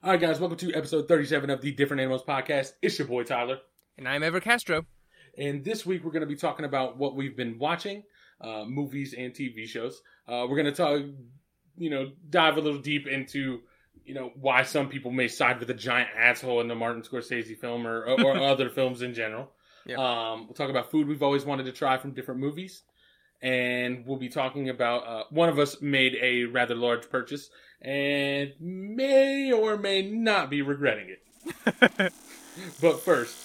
All right, guys, welcome to episode 37 of the Different Animals Podcast. It's your boy Tyler. And I'm Ever Castro. And this week we're going to be talking about what we've been watching, uh, movies and TV shows. Uh, we're going to talk, you know, dive a little deep into, you know, why some people may side with a giant asshole in the Martin Scorsese film or, or other films in general. Yeah. Um, we'll talk about food we've always wanted to try from different movies. And we'll be talking about uh, one of us made a rather large purchase and may or may not be regretting it. but first,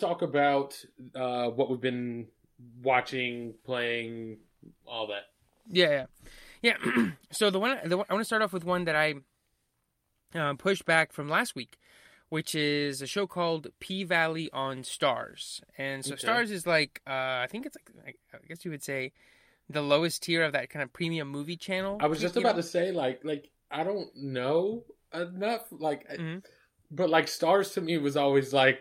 talk about uh, what we've been watching, playing, all that. Yeah, yeah, yeah. so the one, the one I want to start off with one that I uh, pushed back from last week, which is a show called P Valley on Starz, and so Okay. Starz is like uh, I think it's like I guess you would say the lowest tier of that kind of premium movie channel. I was just about know? to say, like, like I don't know enough, like, I- Mhm. but like Starz to me was always like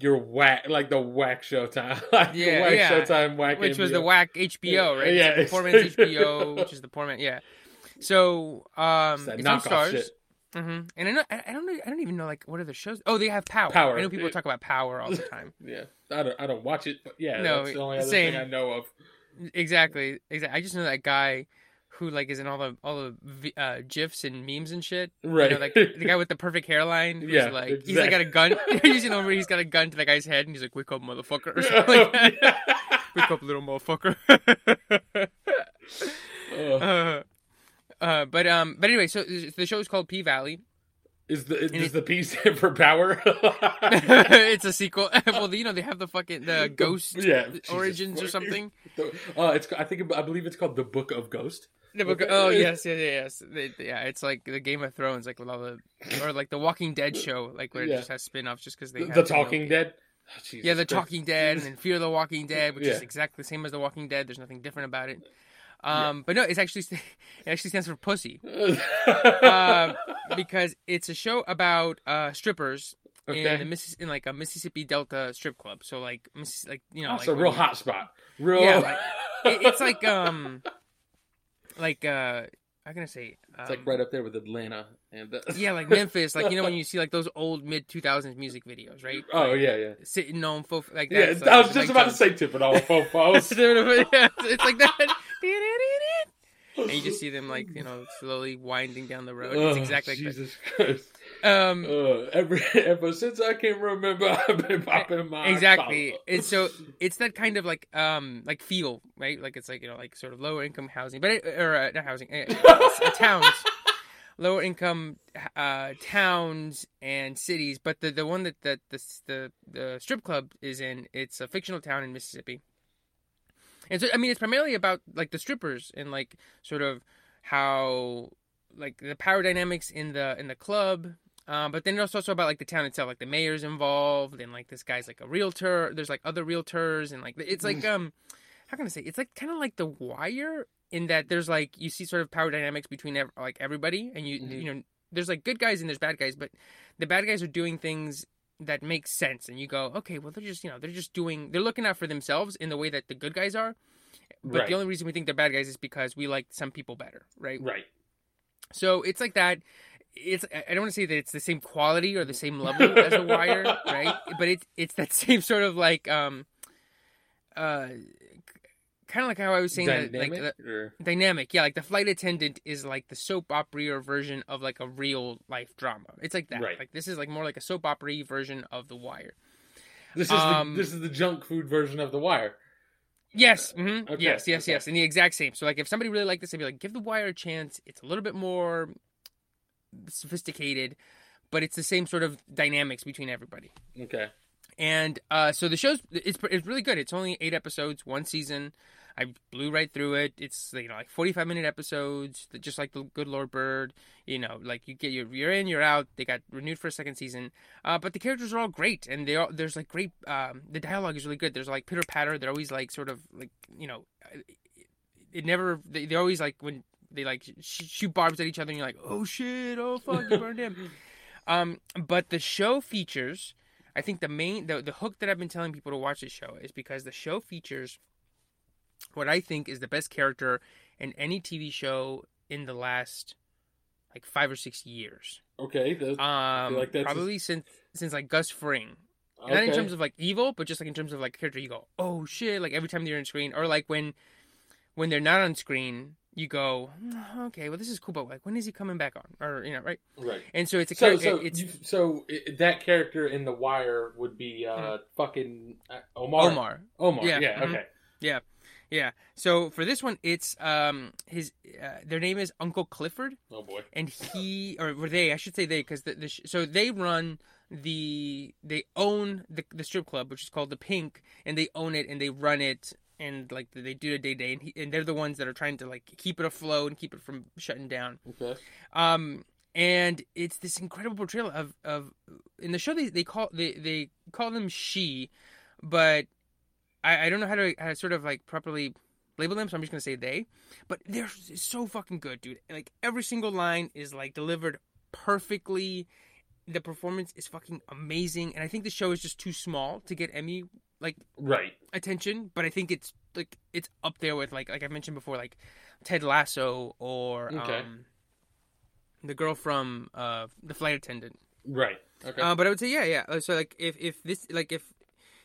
your whack, like the whack Showtime, like Yeah, whack yeah. Showtime, whack, which was NBO. the whack HBO, right? Yeah, It's the poor man's HBO, which is the poor man. Yeah. So um, It's on Starz. shit. hmm And I know I don't know I don't even know like what are the shows? Oh, they have Power. Power. I know people talk about Power all the time. Yeah, I don't, I don't watch it, but yeah, No, that's the only other same. thing I know of. exactly. Exactly. I just know that guy who like is in all the all the uh, gifs and memes and shit. Right, You know, like the guy with the perfect hairline. Who's Yeah, like he's like got a gun. he's you know where he's got a gun to the guy's head and he's like, "Wake up, motherfucker!" or something like that. Wake up, little motherfucker. Uh, uh, but um, but anyway, so the show is called P Valley. is the is, the P stand for power? it's a sequel. well, you know they have the fucking the ghost yeah, Jesus origins or Christ. something. Uh, it's I think I believe it's called the Book of Ghost. Oh yes, yes, yes. They- yeah, it's like the Game of Thrones, like with all the or like the Walking Dead show, like where it Yeah. just has spin-offs just because they The, have the Talking it. Dead. Oh, Yeah, the. Talking Dead and then Fear the Walking Dead, which is exactly the same as the Walking Dead. There's nothing different about it. Um, but no, it's actually it actually stands for pussy. uh, because it's a show about uh, strippers in the Missis- in like a Mississippi Delta strip club. So like, Missis- like you know, That's like a real hot spot. Real. Yeah, like, it- it's like um, like uh, how can I say? Um, it's like right up there with Atlanta and. Uh, yeah, like Memphis, like you know when you see like those old mid two thousands music videos, right? Oh Like, yeah, yeah. sitting on fo- like Yeah, that's, I was just like about to the- say tipping all fofos. yeah, it's like that. and you just see them like you know slowly winding down the road. It's Oh, exactly like Jesus Christ. Um, Uh, ever, ever since I can remember, I've been popping my exactly. collar. It's so it's that kind of like um like feel right, like it's like you know like sort of lower income housing, but it, or uh, not housing, uh, uh, towns, lower income uh towns and cities. But the the one that that the the the strip club is in, it's a fictional town in Mississippi. And so I mean, it's primarily about like the strippers and like sort of how like the power dynamics in the in the club um, but then it's also about like the town itself, like the mayor's involved, and like this guy's like a realtor. There's like other realtors, and like it's like um, how can I say? It's like kind of like The Wire in that there's like you see sort of power dynamics between ev- like everybody, and you Mhm. you know there's like good guys and there's bad guys, but the bad guys are doing things that make sense, and you go, okay, well they're just you know they're just doing they're looking out for themselves in the way that the good guys are. But Right. the only reason we think they're bad guys is because we like some people better, right? Right. So it's like that. It's I don't want to say that it's the same quality or the same level as a wire, right? But it's it's that same sort of like um uh kind of like how I was saying that like Dynamic. the, dynamic. Yeah, like the flight attendant is like the soap opera version of like a real life drama. It's like that. Right. Like this is like more like a soap opera version of The Wire. This is Um, the this is the junk food version of The Wire. Yes. Mm-hmm. Okay, Yes. Yes. okay. Yes. And the exact same. So like, if somebody really liked this, they'd be like, give The Wire a chance. It's a little bit more sophisticated, but it's the same sort of dynamics between everybody. Okay. And uh, so the show's it's it's really good. It's only eight episodes, one season. I blew right through it. It's you know like 45 minute episodes, just like the Good Lord Bird. You know, like you get your you're in, you're out. They got renewed for a second season, uh, but the characters are all great, and they all there's like great. Um, the dialogue is really good. There's like pitter patter. They're always like sort of like you know, it never. They, they're always like when they like sh- shoot barbs at each other, and you're like, oh shit, oh fuck, you burned him. Um, but the show features. I think the main the, the hook that I've been telling people to watch this show is because the show features what I think is the best character in any TV show in the last like five or six years. Okay. The, Um, like probably since since like Gus Fring. okay. Not in terms of like evil, but just like in terms of like character, you go, oh shit! Like every time they're on screen, or like when when they're not on screen, you go, "Mm, okay, well this is cool, but like when is he coming back on? Or you know, right? right. And so it's a So, character. so, it's you, so i that character in The Wire would be uh, fucking uh, Omar. Omar. Omar. Yeah, Yeah. mhm. Okay. Yeah. Yeah. So for this one, it's um his uh, their name is Uncle Clifford. Oh boy. and he or were they? I should say they because the, the sh- so they run the they own the the strip club which is called the Pink, and they own it and they run it and like they do it day day, and he, and they're the ones that are trying to like keep it afloat and keep it from shutting down. Okay. Um, and it's this incredible portrayal of of in the show they they call they they call them she, but I I don't know how to how to sort of like properly label them, so I'm just gonna say they. But they're so fucking good, dude. Like every single line is like delivered perfectly. The performance is fucking amazing, and I think the show is just too small to get Emmy like Right. attention. But I think it's like it's up there with like like I mentioned before, like Ted Lasso or Okay. um, the girl from uh, the flight attendant. Right. Okay. Uh, but I would say yeah, yeah. So like if if this like if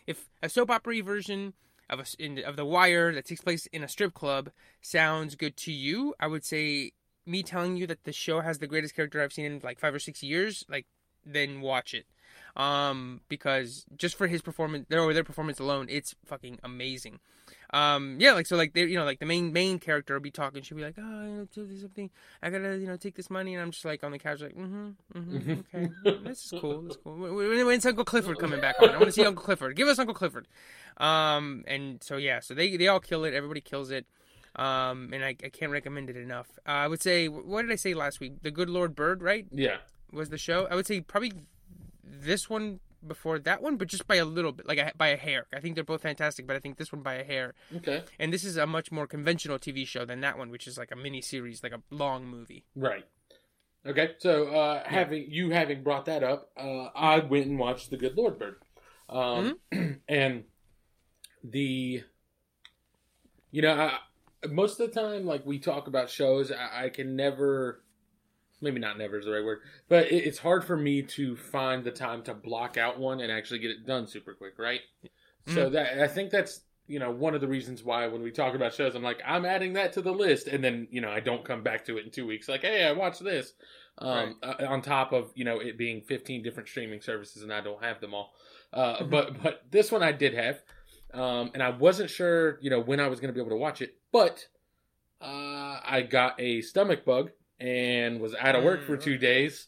if a soap opera version of a in, of The Wire that takes place in a strip club sounds good to you, I would say me telling you that the show has the greatest character I've seen in like five or six years, like then watch it. Um, because just for his performance, their or their performance alone, it's fucking amazing. Um, yeah, like so, like they, you know, like the main main character will be talking. She'll be like, "Oh, you know, do something. I gotta, you know, take this money," and I'm just like on the couch, like, "Mm-hmm, mm-hmm, okay, this is cool, this is cool." When, when- when's Uncle Clifford coming back on? I want to see Uncle Clifford. Give us Uncle Clifford. Um, and so yeah, so they they all kill it. Everybody kills it. Um, and I, I can't recommend it enough. Uh, I would say, what did I say last week? The Good Lord Bird, right? yeah. was the show. I would say probably this one before that one, but just by a little bit, like a, by a hair. I think they're both fantastic, but I think this one by a hair. Okay. And this is a much more conventional TV show than that one, which is like a mini series, like a long movie. Right. Okay. So uh, having you having brought that up, uh, I went and watched The Good Lord Bird, um, and the, you know, I, most of the time, like we talk about shows, I, I can never, maybe not never is the right word, but it, it's hard for me to find the time to block out one and actually get it done super quick, right? So that I think that's you know one of the reasons why when we talk about shows, I'm like I'm adding that to the list, and then you know I don't come back to it in two weeks. Like, hey, I watched this. Um, uh, on top of you know it being 15 different streaming services, and I don't have them all. Uh, Mhm. But but this one I did have, um, and I wasn't sure you know when I was going to be able to watch it, but uh, I got a stomach bug and was out of work for Mm. two days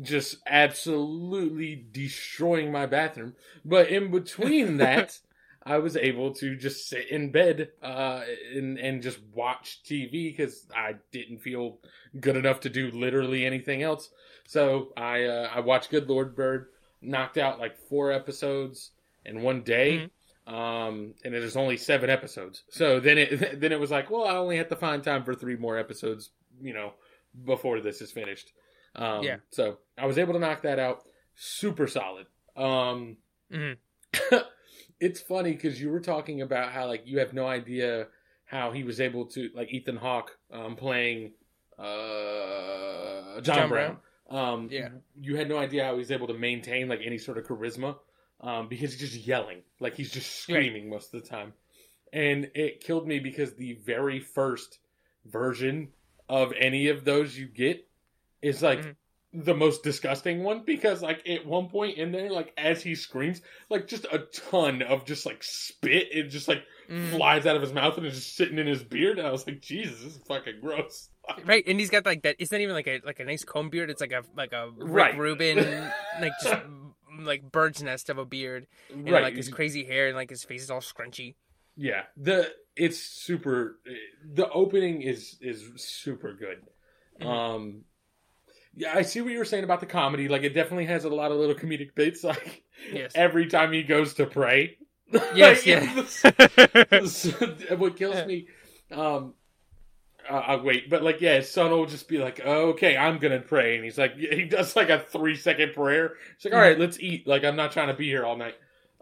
just absolutely destroying my bathroom. But in between that, I was able to just sit in bed uh, and and just watch TV because I didn't feel good enough to do literally anything else. So I uh, I watched Good Lord Bird, knocked out like four episodes in one day. Um, and it is only seven episodes. So then it then it was like, well, I only have to find time for three more episodes, you know, before this is finished. Um, Yeah. So I was able to knock that out. Super solid. Um, Mhm. it's funny because you were talking about how like you have no idea how he was able to like Ethan Hawke um, playing uh, John, John Brown. Um, Yeah. you had no idea how he was able to maintain like any sort of charisma um, because he's just yelling, like he's just screaming most of the time, and it killed me because the very first version of any of those you get is like Mhm. the most disgusting one because like at one point in there, like as he screams, like just a ton of just like spit and just like Mhm. flies out of his mouth and is just sitting in his beard. And I was like, Jesus, this is fucking gross. Right, and he's got like that. It's not even like a like a nice comb beard. It's like a like a Rick Right. Rubin, like just like bird's nest of a beard, and right. like his crazy hair, and like his face is all scrunchy. Yeah, the it's super. The opening is is super good. Mhm. Um, yeah, I see what you were saying about the comedy. Like, it definitely has a lot of little comedic bits. Like Yes. every time he goes to pray. Yes, Like, yes. what kills Yeah. me. Um, uh, I'll wait, but like, yeah, his son will just be like, "Okay, I'm gonna pray," and he's like, he does like a three second prayer. He's like, "All right, let's eat." Like, I'm not trying to be here all night.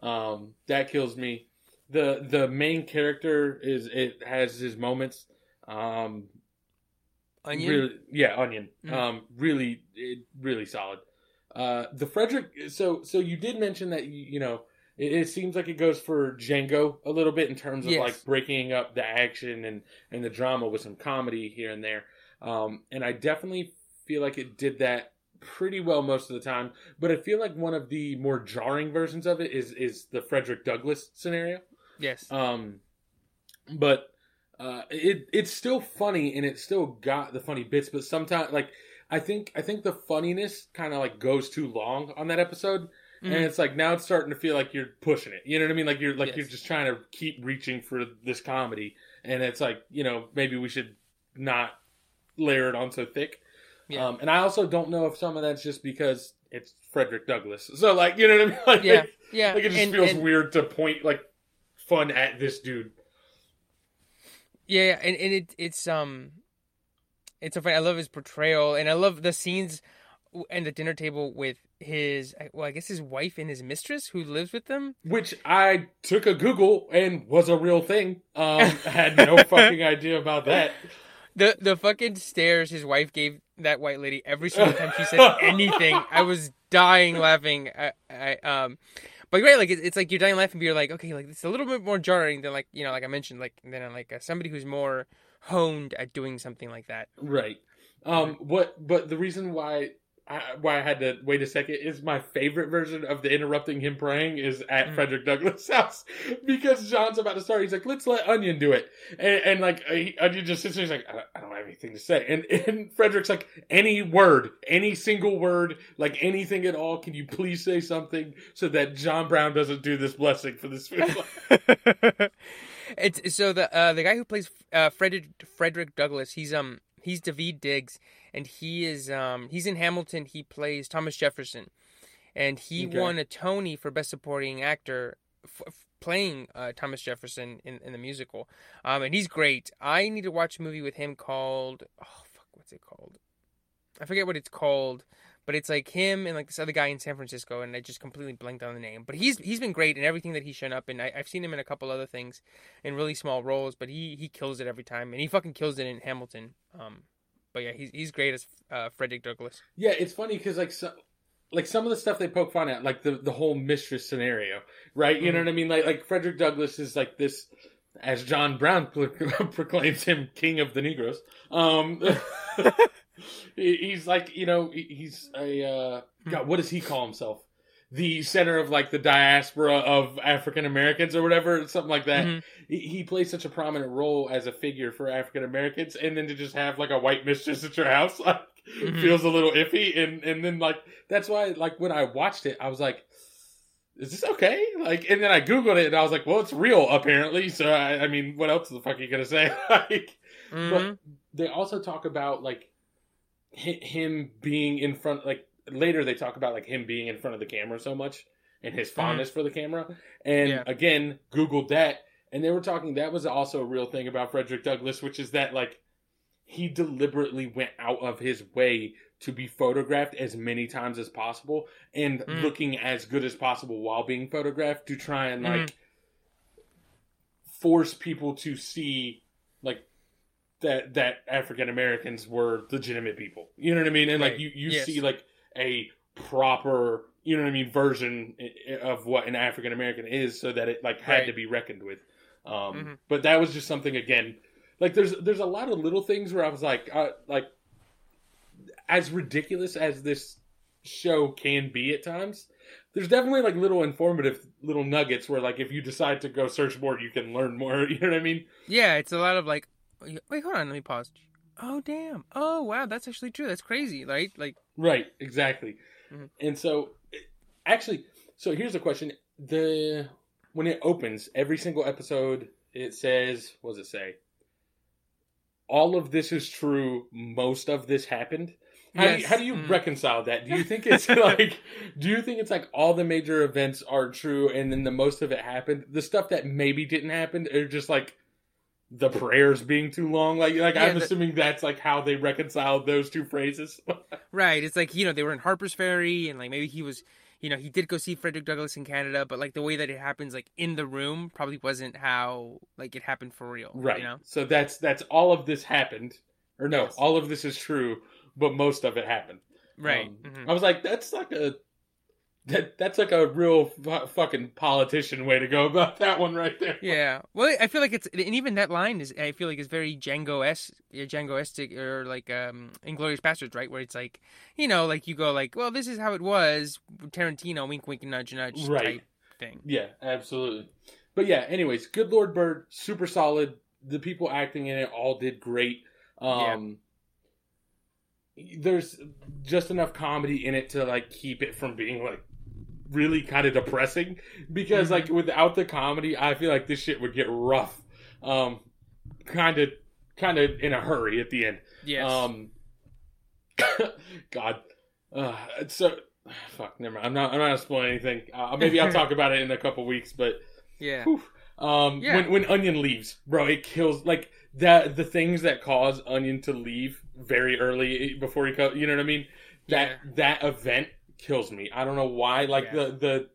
Um, that kills me. The The main character is it has his moments. Um, Onion. Really, yeah, onion. Mhm. Um, really, it, really solid. Uh, the Frederick. So, so you did mention that you, you know it, it seems like it goes for Django a little bit in terms of Yes. like breaking up the action and and the drama with some comedy here and there. Um, and I definitely feel like it did that pretty well most of the time. But I feel like one of the more jarring versions of it is is the Frederick Douglass scenario. Yes. Um, but uh, it it's still funny and it still got the funny bits. But sometimes, like I think I think the funniness kind of like goes too long on that episode, and Mhm. it's like now it's starting to feel like you're pushing it. You know what I mean? Like you're like Yes. you're just trying to keep reaching for this comedy, and it's like you know maybe we should not layer it on so thick. Yeah. Um, and I also don't know if some of that's just because it's Frederick Douglass. So like you know what I mean? Like, Yeah. Yeah. like it just and- feels and- weird to point like fun at this dude. Yeah, and, and it it's um, it's so funny. I love his portrayal, and I love the scenes and the dinner table with his well, I guess his wife and his mistress who lives with them. Which I took a Google and was a real thing. Um, had no fucking idea about that. The the fucking stares his wife gave that white lady every single time she said anything. I was dying laughing. I, I um, but right, like it's, like you're dying laughing, but you're like, okay, like it's a little bit more jarring than like you know, like I mentioned, like than like uh, somebody who's more honed at doing something like that. Right. Um. What? But the reason why. I, why I had to wait a second is my favorite version of the interrupting him praying is at Mm. Frederick Douglass' house because John's about to start. He's like, "Let's let Onion do it," and, and like he, Onion just sits there. He's like, I don't, "I don't have anything to say," and and Frederick's like, "Any word, any single word, like anything at all. Can you please say something so that John Brown doesn't do this blessing for this film?" it's so the uh, the guy who plays uh, Frederick Frederick Douglass. He's um he's Daveed Diggs, and he is um he's in Hamilton. He plays Thomas Jefferson, and he Okay. won a Tony for best supporting actor. F- f- playing uh, Thomas Jefferson in, in the musical, um, and he's great. I need to watch a movie with him called oh fuck, what's it called? I forget what it's called, but it's like him and like this other guy in San Francisco, and I just completely blanked on the name. But he's he's been great in everything that he's shown up in. I, I've seen him in a couple other things, in really small roles, but he he kills it every time, and he fucking kills it in Hamilton. Um, but yeah, he's he's great as uh, Frederick Douglass. Yeah, it's funny because like so, like some of the stuff they poke fun at, like the the whole mistress scenario, right? You know Mhm. what I mean? Like like Frederick Douglass is like this, as John Brown pro- proclaims him king of the Negroes. Um, he's like you know he's a uh, God. What does he call himself? The center of like the diaspora of African Americans or whatever, something like that. Mhm. He, he plays such a prominent role as a figure for African Americans, and then to just have like a white mistress at your house, like Mhm. feels a little iffy. And and then like that's why like when I watched it, I was like, "Is this okay?" Like, and then I googled it, and I was like, "Well, it's real apparently." So I, I mean, what else the fuck are you gonna say? like, Mhm. but they also talk about like him being in front like later they talk about like him being in front of the camera so much and his fondness for the camera and Yeah. again googled that and they were talking that was also a real thing about frederick douglass which is that like he deliberately went out of his way to be photographed as many times as possible and Mm. looking as good as possible while being photographed to try and Mhm. like force people to see like that that African Americans were legitimate people. You know what I mean? And like you you Yes. see like a proper you know what I mean version of what an African American is, so that it like had Right. to be reckoned with. Um, Mhm. But that was just something again. Like there's there's a lot of little things where I was like uh, like as ridiculous as this show can be at times. There's definitely like little informative little nuggets where like if you decide to go search more, you can learn more. You know what I mean? Yeah, it's a lot of like, wait, hold on, let me pause. Oh damn! Oh wow, that's actually true. That's crazy, right? Like, Right, exactly. Mhm. And so, actually, so here's the question: the when it opens, every single episode it says, what does it say? All of this is true. Most of this happened. How do you, how do you Mm. reconcile that? Do you think it's like, do you think it's like all the major events are true and then the most of it happened? The stuff that maybe didn't happen are just like the prayers being too long. Like, like Yeah, I'm the- assuming that's like how they reconciled those two phrases. Right. It's like, you know, they were in Harper's Ferry and like maybe he was, you know, he did go see Frederick Douglass in Canada, but like the way that it happens like in the room probably wasn't how like it happened for real. right. You know? So that's that's all of this happened, or no, Yes. all of this is true, but most of it happened. Right. Um, Mhm. I was like, that's like a that that's like a real fu- fucking politician way to go about that one right there. Yeah. Well, I feel like it's and even that line is I feel like it's very Django s Django esque or like um Inglourious Basterds, right? Where it's like you know, like you go like, well, this is how it was, Tarantino, wink, wink, nudge, nudge, Right. type thing. Yeah, absolutely. But yeah, anyways, Good Lord Bird, super solid. The people acting in it all did great. Um there's just enough comedy in it to like keep it from being like really kind of depressing because Mhm. like without the comedy, I feel like this shit would get rough. Um kind of kind of in a hurry at the end. Yes. Um, God, uh, so fuck. Never mind. I'm not. I'm not gonna spoil anything. Uh, maybe I'll talk about it in a couple weeks. But yeah. whew. um, Yeah. when when Onion leaves, bro, it kills like that. The things that cause Onion to leave very early before he, co- you know what I mean. That Yeah. that event kills me. I don't know why. Like Yeah. the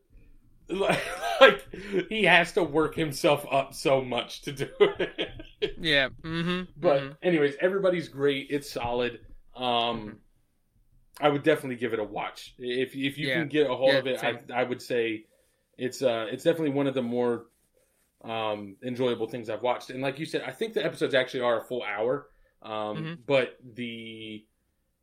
the. Like he has to work himself up so much to do it. Yeah. Mm-hmm. But mhm. anyways, everybody's great. It's solid. Um, Mm-hmm. I would definitely give it a watch if if you Yeah. can get a hold Yeah, of it. I, same. I would say it's uh it's definitely one of the more um enjoyable things I've watched. And like you said, I think the episodes actually are a full hour. Um, Mhm. but the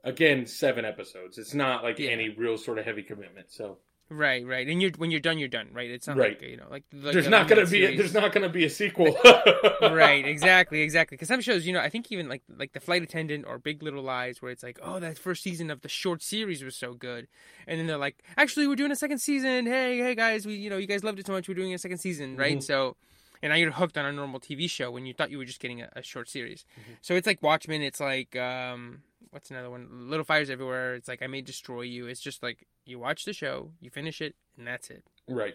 again seven episodes. It's not like Yeah. any real sort of heavy commitment. So Right, right, and you're when you're done, you're done, right? It's not Right. like you know, like, like there's the not gonna limited be a, there's not gonna be a sequel. right, exactly, exactly. Because some shows, you know, I think even like like the Flight Attendant or Big Little Lies, where it's like, oh, that first season of the short series was so good, and then they're like, actually, we're doing a second season. Hey, hey, guys, we you know, you guys loved it so much, we're doing a second season, right? Mhm. So. And now you're hooked on a normal TV show when you thought you were just getting a, a short series. Mhm. So it's like Watchmen. It's like um, what's another one? Little Fires Everywhere. It's like I May Destroy You. It's just like you watch the show, you finish it, and that's it. Right.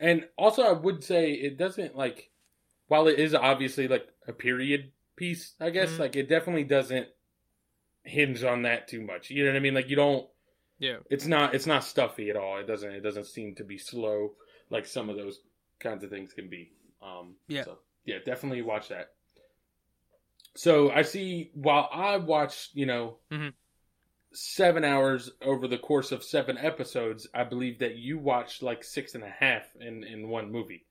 And also, I would say it doesn't like, while it is obviously like a period piece, I guess, Mhm. like it definitely doesn't hinge on that too much. You know what I mean? Like you don't, Yeah. it's not, it's not stuffy at all. It doesn't, it doesn't seem to be slow like some of those kinds of things can be. Um, Yeah. So yeah, definitely watch that. So I see while I watched, you know, Mhm. seven hours over the course of seven episodes, I believe that you watched like six and a half in, in one movie.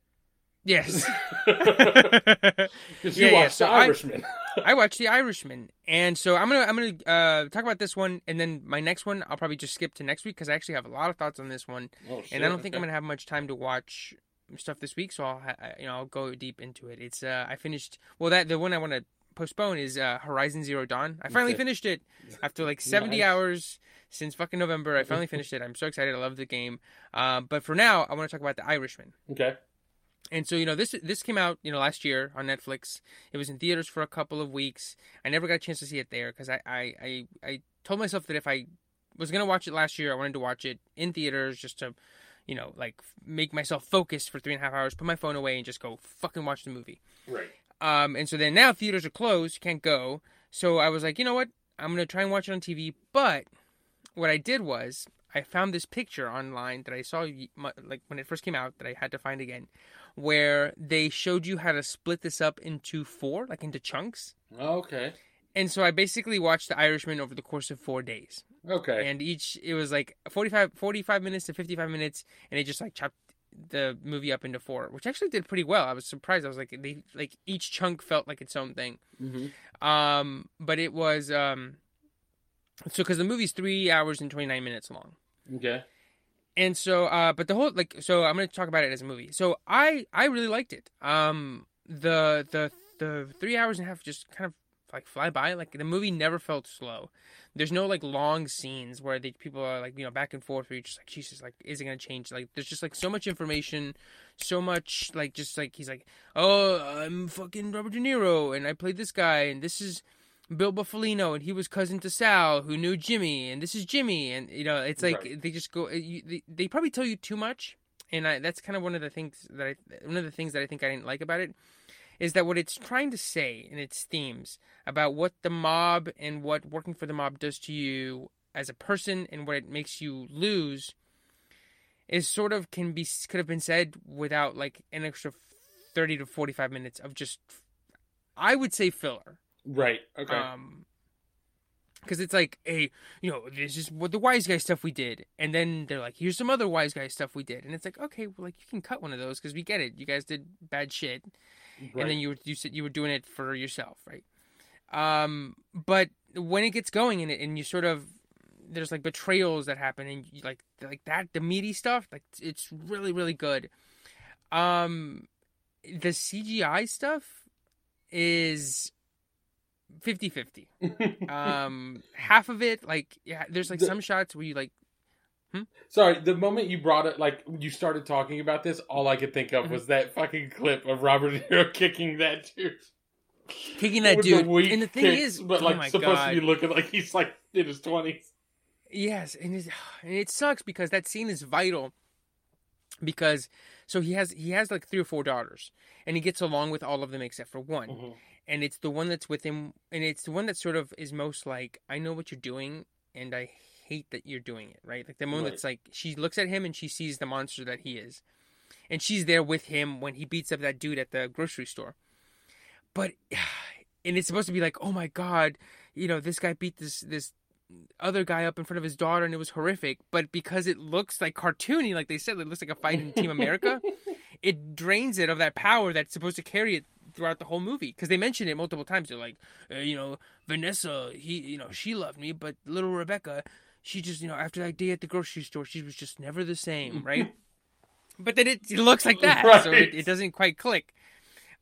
Yes. Because you Yeah, yeah, watched so The I- Irishman. I watched The Irishman, and so I'm gonna I'm gonna uh, talk about this one, and then my next one I'll probably just skip to next week because I actually have a lot of thoughts on this one, oh, and I don't think I'm gonna have much time to watch stuff this week, so I'll ha- you know I'll go deep into it. It's uh I finished well that the one I want to postpone is uh, Horizon Zero Dawn. I finally Okay. finished it after like 70 Nice. hours since fucking November. I finally finished it. I'm so excited. I love the game. Um, but for now, I want to talk about The Irishman. Okay. And so you know this this came out you know last year on Netflix. It was in theaters for a couple of weeks. I never got a chance to see it there because I, I I I told myself that if I was gonna watch it last year, I wanted to watch it in theaters just to, you know, like make myself focus for three and a half hours, put my phone away, and just go fucking watch the movie. Right. Um, and so then now theaters are closed, can't go. So I was like, you know what? I'm gonna try and watch it on TV. But what I did was I found this picture online that I saw like when it first came out that I had to find again, where they showed you how to split this up into four, like into chunks. Okay. And so I basically watched The Irishman over the course of four days, Okay. and each it was like 45, 45 minutes to fifty five minutes, and it just like chopped the movie up into four, which actually did pretty well. I was surprised. I was like, they like each chunk felt like its own thing. hmm Um, but it was um, so because the movie's three hours and twenty nine minutes long, Okay. and so uh, but the whole like so I'm gonna talk about it as a movie. So I I really liked it. Um, the the the three hours and a half just kind of like fly by. Like the movie never felt slow. There's no like long scenes where the people are like you know back and forth where you're just like Jesus, like is it gonna change? Like there's just like so much information, so much like just like he's like oh I'm fucking Robert De Niro and I played this guy and this is Bill Bufalino and he was cousin to Sal who knew Jimmy and this is Jimmy and you know it's like Right. they just go eh, you, they, they probably tell you too much and I, that's kind of one of the things that I one of the things that I think I didn't like about it is that what it's trying to say in its themes about what the mob and what working for the mob does to you as a person and what it makes you lose is sort of can be could have been said without like an extra 30 to 45 minutes of just I would say filler Right. Okay. um, because it's like, hey, you know, this is what the wise guy stuff we did, and then they're like, here's some other wise guy stuff we did, and it's like, okay, well, like you can cut one of those because we get it. You guys did bad shit, right. and then you you said you were doing it for yourself, right? Um, but when it gets going in it, and you sort of there's like betrayals that happen, and you, like like that the meaty stuff, like it's really really good. Um, the CGI stuff is 50-50 um half of it like yeah there's like The- some shots where you like Sorry, the moment you brought it, like you started talking about this, all I could think of Mhm. was that fucking clip of Robert De Niro kicking that dude. kicking that dude weak and the thing kicks, is but oh like supposed god to be looking like he's like in his twenties. yes and, and it sucks because that scene is vital because so he has he has like three or four daughters and he gets along with all of them except for one Mm-hmm. and it's the one that's with him and it's the one that sort of is most like i know what you're doing and i hate that you're doing it right? Like the one Right. that's like she looks at him and she sees the monster that he is. And she's there with him when he beats up that dude at the grocery store. But and it's supposed to be like oh my god you know this guy beat this this other guy up in front of his daughter and it was horrific. But because it looks like cartoony like they said it looks like a fight in team america it drains it of that power that's supposed to carry it throughout the whole movie. Because they mention it multiple times. They're like uh, you know vanessa he you know she loved me but little rebecca she just you know after that day at the grocery store she was just never the same right? But then it, it looks like that so it, it doesn't quite click.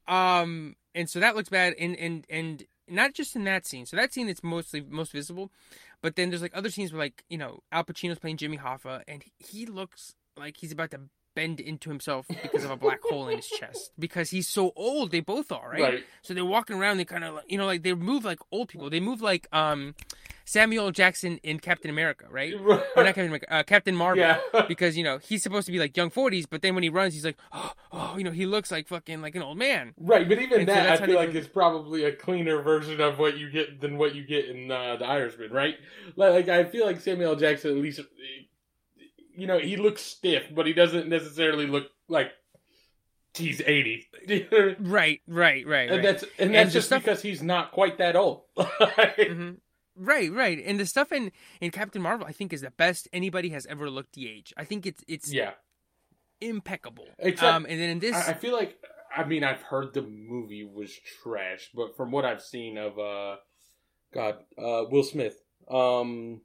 Um and so that looks bad and and and not just in that scene. So that scene is mostly most visible but then there's like other scenes where like you know al pacino's playing jimmy hoffa and he looks like he's about to bend into himself because of a black hole in his chest. Because he's so old they both are right, Right. so they're walking around they kind of like you know like they move like old people. They move like um samuel jackson in captain america right? Or not captain america uh, captain marvel. Yeah. because you know he's supposed to be like young 40s but then when he runs he's like oh, oh you know he looks like fucking like an old man. Right, but even And that, that's I feel like do- it's probably a cleaner version of what you get than what you get in uh, the Irishman, right? Like, like, I feel like Samuel Jackson, at least, you know, he looks stiff, but he doesn't necessarily look like he's eighty. and right right right right that's and And that's the just stuff- because he's not quite that old. hmm Right, right, and the stuff in in Captain Marvel, I think, is the best anybody has ever looked the age. I think it's it's yeah, impeccable. Except- um, and then in this, I, I feel like I mean I've heard the movie was trash, but from what I've seen of uh, God, uh, Will Smith, um.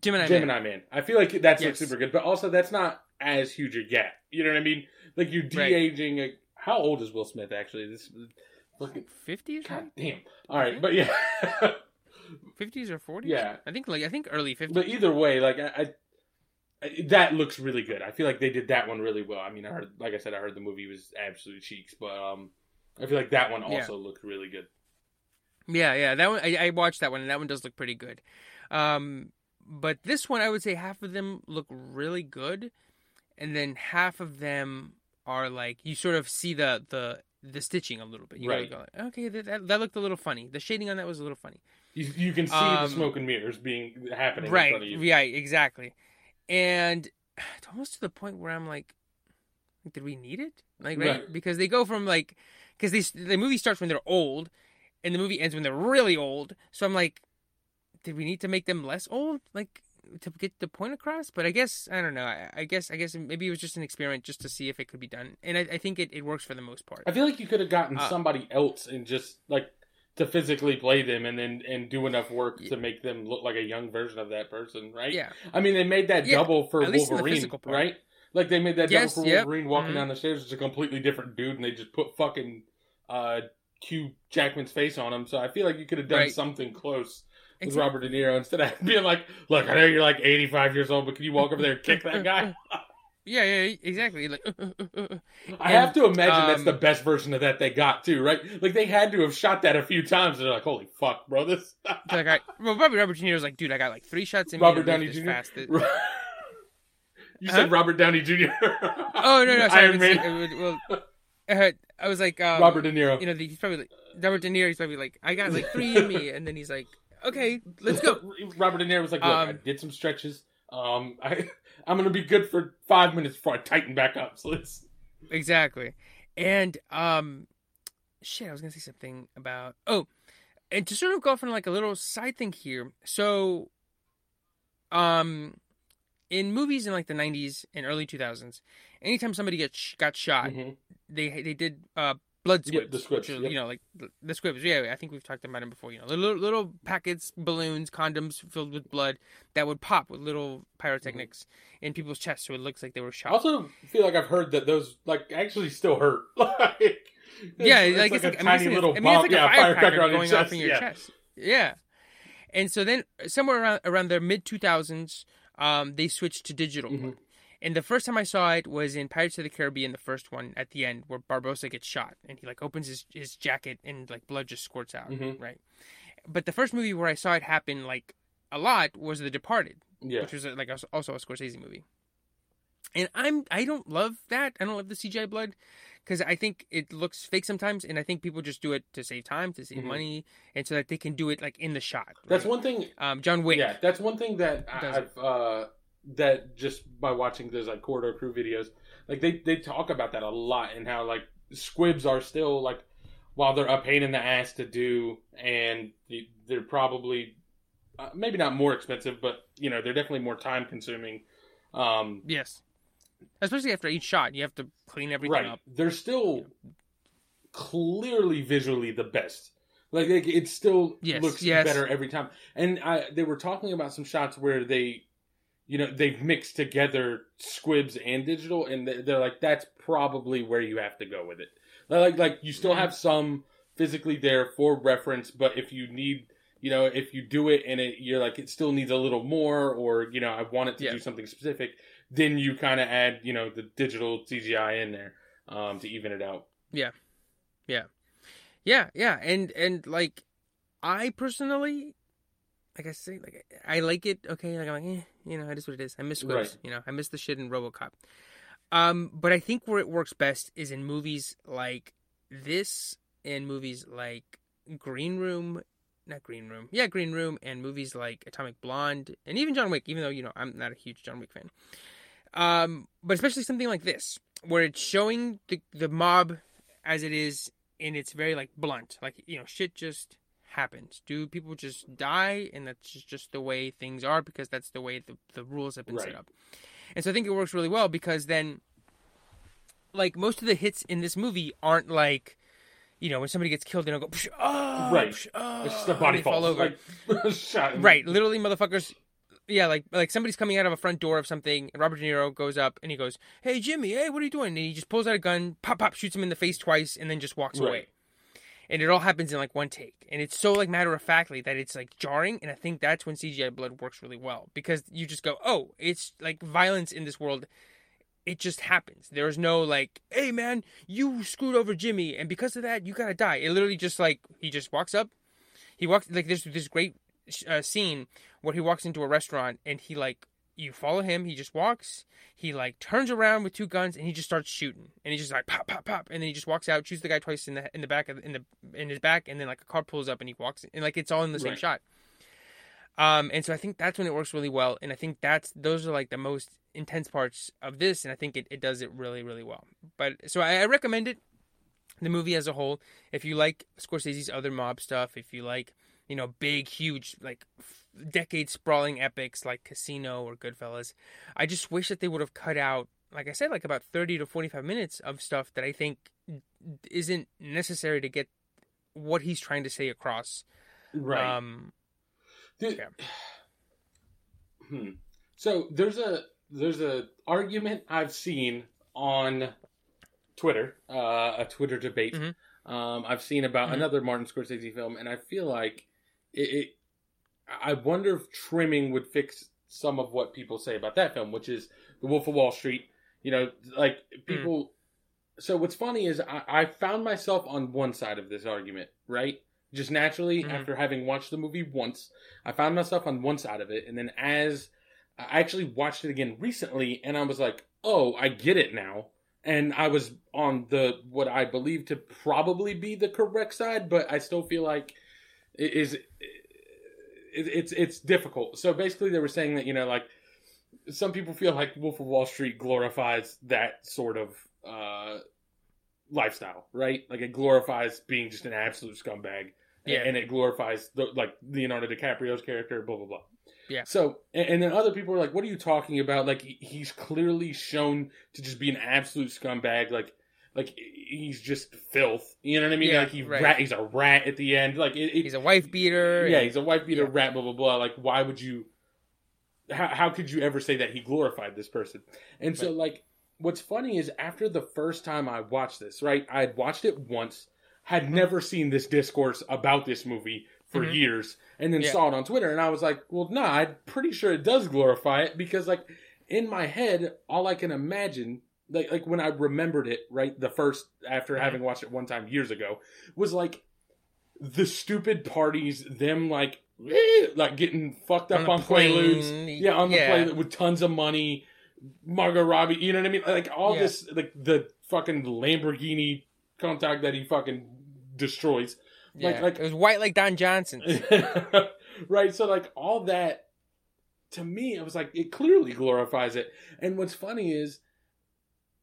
Gemini, Man. Gemini Man. I feel like that's like Yes. super good, but also that's not as huge a gap. You know what I mean? Like you're de Right. aging. A, how old is Will Smith actually? This fucking fifties, god right? damn. All right, but yeah, Fifties or forties? Yeah. I think like I think early fifties. but either way, like I, I, I- that looks really good. I feel like they did that one really well. I mean, I heard, like I said, I heard the movie was absolute cheeks, but um, I feel like that one Yeah. also looked really good. Yeah, yeah, that one I, I watched that one, and that one does look pretty good. Um, but this one, I would say half of them look really good, and then half of them are like you sort of see the the the stitching a little bit. You Right. go, like, okay, that, that that looked a little funny. The shading on that was a little funny. You, you can see the Um, smoke and mirrors being happening in right front of you. yeah exactly and it's almost to the point where i'm like did we need it like right, Right. because they go from like because they the movie starts when they're old and the movie ends when they're really old so i'm like did we need to make them less old like to get the point across but i guess i don't know i, I guess i guess maybe it was just an experiment just to see if it could be done and i, I think it, it works for the most part I feel like you could have gotten Uh, somebody else and just like to physically play them and then and do enough work Yeah. to make them look like a young version of that person, right? yeah I mean, they made that Yeah, double for at least in the Wolverine, right? Like they made that Yes, double for yep, Wolverine walking mhm. down the stairs. It's a completely different dude, and they just put fucking uh, Hugh Jackman's face on him. So I feel like you could have done Right. something close with. Robert De Niro instead of being like, "Look, I know you're like 85 years old, but can you walk over there and kick that guy?" Yeah, yeah, exactly. Like, I have to imagine that's um, the best version of that they got too, right? Like they had to have shot that a few times. And they're like, "Holy fuck, bro, this." like I, well, probably Robert De Niro's like, dude, I got like three shots in me. Robert Downey Jr. You Huh? said Robert Downey Jr. Oh no, no, sorry. Iron Man. well, I was like, um, Robert De Niro. You know, he's probably like Robert De Niro. He's probably like, I got like three in me, and then he's like, okay, let's go. Robert De Niro was like, "Look, I Um, did some stretches. Um, I, I'm gonna be good for five minutes before I tighten back up. So let's." Exactly. And um shit, I was gonna say something about oh and to sort of go off on like a little side thing here. So um in movies in like the nineties and early two thousands, anytime somebody got got shot, Mhm. they they did uh blood Yeah, squibs. the squibs, are, yep. You know, like the, the squibs. Yeah, I think we've talked about them before. You know, little little packets, balloons, condoms filled with blood that would pop with little pyrotechnics in people's chests, so it looks like they were shot. I also feel like I've heard that those like actually still hurt. like, yeah, it's, like it's like like, a I mean, tiny little I mean, bomb. like yeah, a firecracker, going off in your yeah. chest. Yeah, and so then somewhere around around their mid two thousands, um, they switched to digital. Mhm. And the first time I saw it was in Pirates of the Caribbean, the first one at the end, where Barbossa gets shot and he like opens his, his jacket and like blood just squirts out, Mhm. right? But the first movie where I saw it happen like a lot was The Departed, Yeah. which was uh, like also a Scorsese movie. And I'm I don't love that. I don't love the CGI blood because I think it looks fake sometimes, and I think people just do it to save time, to save Mhm. money, and so that they can do it like in the shot. That's right? one thing. Um, John Wick. Yeah, that's one thing that I've uh, that just by watching those like corridor crew videos, like they they talk about that a lot and how like squibs are still like while they're a pain in the ass to do and they- they're probably uh, maybe not more expensive, but you know they're definitely more time consuming. Um, Yes. Especially after each shot, you have to clean everything right, up. they're still clearly visually the best. Like, like it still Yes, looks yes. better every time. And I they were talking about some shots where they, you know, they've mixed together squibs and digital, and they- they're like, that's probably where you have to go with it. Like, like you still Mhm. have some physically there for reference, but if you need. You know, if you do it and it, you're like, it still needs a little more, or you know, I want it to Yeah. do something specific, then you kind of add, you know, the digital CGI in there um, to even it out. Yeah. Yeah. Yeah, yeah, and and like, I personally, like I say, like I like it. Okay, like I'm like, eh, you know, it is what it is. I miss squibs. Right. You know, I miss the shit in RoboCop. Um, but I think where it works best is in movies like this, and movies like Green Room, not Green Room, yeah, Green Room, and movies like Atomic Blonde, and even John Wick. Even though you know I'm not a huge John Wick fan, um, but especially something like this, where it's showing the the mob as it is and it's very like blunt like you know shit just happens? Do people just die and that's just, the way things are because that's the way the, the rules have been Right. set up? And so i think it works really well because then like most of the hits in this movie aren't like you know when somebody gets killed they don't go "Psh, oh, Right. psh, oh," It's just the body they fall falls. over. Like, right. Literally motherfuckers yeah like like somebody's coming out of a front door of something and robert de niro goes up and he goes hey jimmy hey what are you doing? And he just pulls out a gun pop pop shoots him in the face twice and then just walks Right. away and it all happens in like one take. And it's so like matter of factly that it's like jarring and i think that's when cgi blood works really well because you just go oh it's like violence in this world. It just happens. There's no like hey man you screwed over jimmy and because of that you gotta die it literally just like he just walks up. He walks like there's this great uh, scene where he walks into a restaurant and he like you follow him he just walks he like turns around with two guns and he just starts shooting. And he just like pop pop pop. And then he just walks out shoots the guy twice in the in the back of, in the in his back and then like a car pulls up and he walks and like it's all in the same Right. shot. Um and so i think that's when it works really well and i think that's those are like the most intense parts of this and i think it, it does it really really well. But so I, I recommend it the movie as a whole. If you like scorsese's other mob stuff if you like you know big huge like decade sprawling epics like casino or goodfellas i just wish that they would have cut out like i said like about 30 to 45 minutes of stuff that i think isn't necessary to get what he's trying to say across Right. um Dude- yeah. hmm. So there's a there's a argument I've seen on Twitter, uh, a Twitter debate, Mhm. Um, I've seen about Mhm. another Martin Scorsese film, and I feel like it, it. I wonder if trimming would fix some of what people say about that film, which is The Wolf of Wall Street. You know, like people. So what's funny is I, I found myself on one side of this argument, right? Just naturally, Mhm. after having watched the movie once, I found myself on one side of it, and then as I actually watched it again recently, and I was like, "Oh, I get it now." And I was on the what I believe to probably be the correct side, but I still feel like it is it, it's it's difficult. So basically, they were saying that you know, like some people feel like Wolf of Wall Street glorifies that sort of uh, lifestyle, right? Like it glorifies being just an absolute scumbag, Yeah. and it glorifies the, like Leonardo DiCaprio's character, blah blah blah. Yeah. So, and, and then other people are like, "What are you talking about? Like he's clearly shown to just be an absolute scumbag. Like, like he's just filth. You know what I mean? Yeah, like he right. rat, he's a rat at the end. Like it, it, He's a wife beater. yeah, and- he's a wife beater Yeah. rat, blah blah blah. Like, why would you? How how could you ever say that he glorified this person? And so, like, what's funny is after the first time I watched this, right? I had watched it once, had Mm-hmm. never seen this discourse about this movie for Mhm. years, and then Yeah. saw it on Twitter, and I was like, well, nah, I'm pretty sure it does glorify it because, like, in my head, all I can imagine. Like, like when I remembered it, right, the first after having watched it one time years ago, was like the stupid parties, them like eh, like getting fucked up the on, Quaaludes, yeah, on the yeah. plane with tons of money, Margot Robbie, you know what I mean? Like all Yeah. this, like the fucking Lamborghini Countach that he fucking destroys, like- Yeah. like- it was white like Don Johnson. right? So like all that, to me, I was like, it clearly glorifies it. And what's funny is,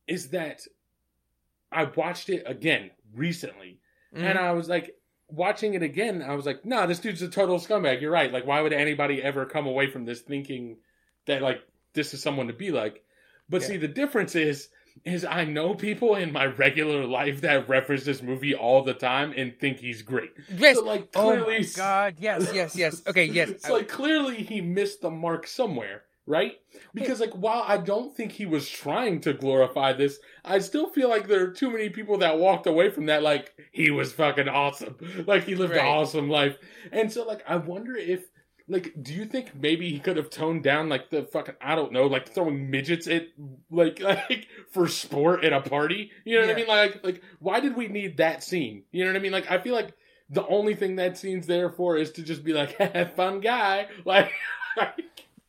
is that I watched it again recently, Mhm. and I was like, watching it again, I was like, nah, this dude's a total scumbag. You're right. Like, why would anybody ever come away from this thinking that like this is someone to be like? But Yeah. see, the difference is, is I know people in my regular life that reference this movie all the time and think he's great. yes. So like Oh clearly, my god. Yes. Yes. Yes. Okay. Yes. it's like clearly he missed the mark somewhere, right? Because like while I don't think he was trying to glorify this, I still feel like there are too many people that walked away from that like he was fucking awesome, like he lived an awesome life, and so like I wonder if. Like, do you think maybe he could have toned down like the fucking I don't know, like throwing midgets at like like for sport at a party? You know what I mean? Like like why did we need that scene? You know what I mean? Like I feel like the only thing that scene's there for is to just be like, fun guy. Like,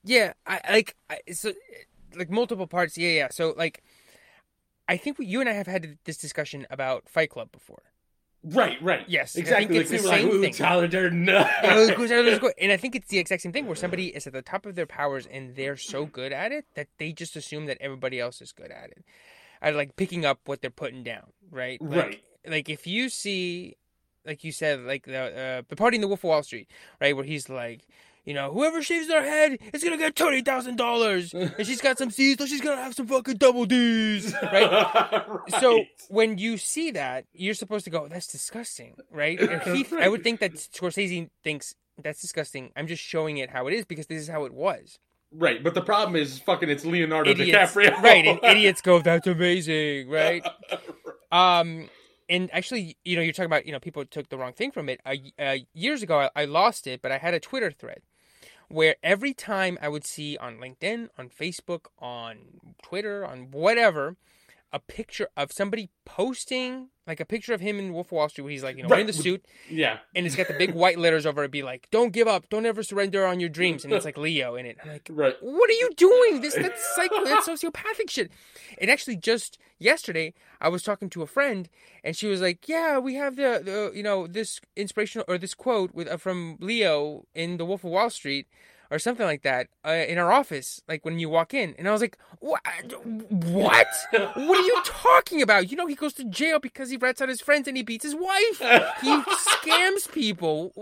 Yeah, I like I, so like multiple parts. Yeah, yeah. So like, I think we, you and I have had this discussion about Fight Club before. right, right. Yes, exactly. think it's the same like, ooh, thing. Tyler Durden. Yeah, let's go, let's go. and I think it's the exact same thing where somebody is at the top of their powers and they're so good at it that they just assume that everybody else is good at it. I like picking up what they're putting down, right? Like, Right. Like if you see, like you said, like the uh, the party in the Wolf of Wall Street, right, where he's like. You know, whoever shaves their head is gonna get twenty thousand dollars, and she's got some C's, so she's gonna have some fucking double D's, right? So when you see that, you're supposed to go, "That's disgusting," right? He, I would think that Scorsese thinks that's disgusting. I'm just showing it how it is because this is how it was. right, but the problem is, fucking, it's Leonardo Idiots, DiCaprio. right? And idiots go, "That's amazing," right? Um, and actually, you know, you're talking about you know people took the wrong thing from it. Uh, uh, years ago, I, I lost it, but I had a Twitter thread where every time I would see on LinkedIn, on Facebook, on Twitter, on whatever, a picture of somebody posting like a picture of him in Wolf of Wall Street where he's like, you know, Right, wearing the suit yeah. and it's got the big white letters over it, be like, "Don't give up, don't ever surrender on your dreams," and it's like Leo in it. I'm like, Right. what are you doing? This that's psycho, that's sociopathic shit. And actually, just yesterday, I was talking to a friend, and she was like, "Yeah, we have the, the you know this inspirational or this quote with uh, from Leo in The Wolf of Wall Street." Or something like that uh, in our office, like when you walk in, and I was like, "What? What? What are you talking about? You know, he goes to jail because he rats out his friends and he beats his wife. He scams people.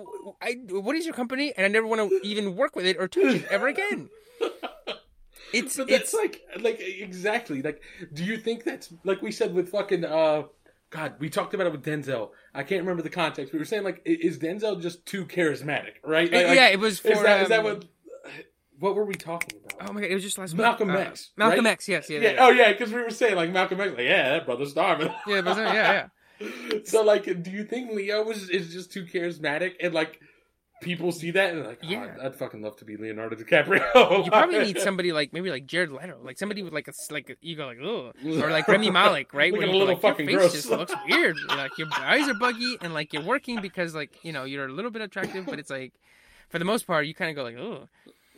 I, what is your company? And I never want to even work with it or touch it ever again. It's but that's it's like like exactly like do you think that's like we said with fucking uh god we talked about it with denzel i can't remember the context we were saying like is denzel just too charismatic right Like- yeah. It was for is that is that um, what what were we talking about Oh my god! It was just last Malcolm month. Uh, X, Malcolm right? X. Yes. Yeah. yeah, Yeah. oh yeah because we were saying like malcolm x like yeah that brother's starving Yeah. but, uh, yeah. Yeah. so like, do you think Leo is is just too charismatic and like people see that and like, Yeah. yeah, I'd fucking love to be Leonardo DiCaprio. You probably need somebody like maybe like Jared Leto, like somebody with like a like a, you go like ugh, or like Rami Malek, right? Where a you little like, your face gross. just looks weird. Like your eyes are buggy, and like you're working because like you know you're a little bit attractive, but it's like for the most part you kind of go like ugh.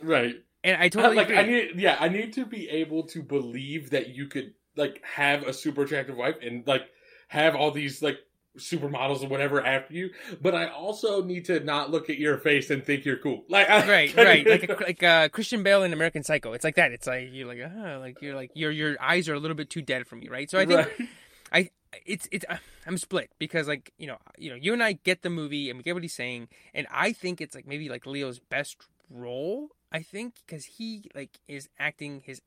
Right. And I totally like agree. I need, yeah, I need to be able to believe that you could like have a super attractive wife and like have all these like supermodels or whatever after you, but I also need to not look at your face and think you're cool. Like, I, right, right, like a, like uh, Christian Bale in American Psycho. It's like that. It's like you're like ah, like you're like your your eyes are a little bit too dead for me, right? So I think Right. it's it's uh, I'm split because like you know you know you and I get the movie and we get what he's saying and I think it's like maybe like Leo's best role I think because he like is acting his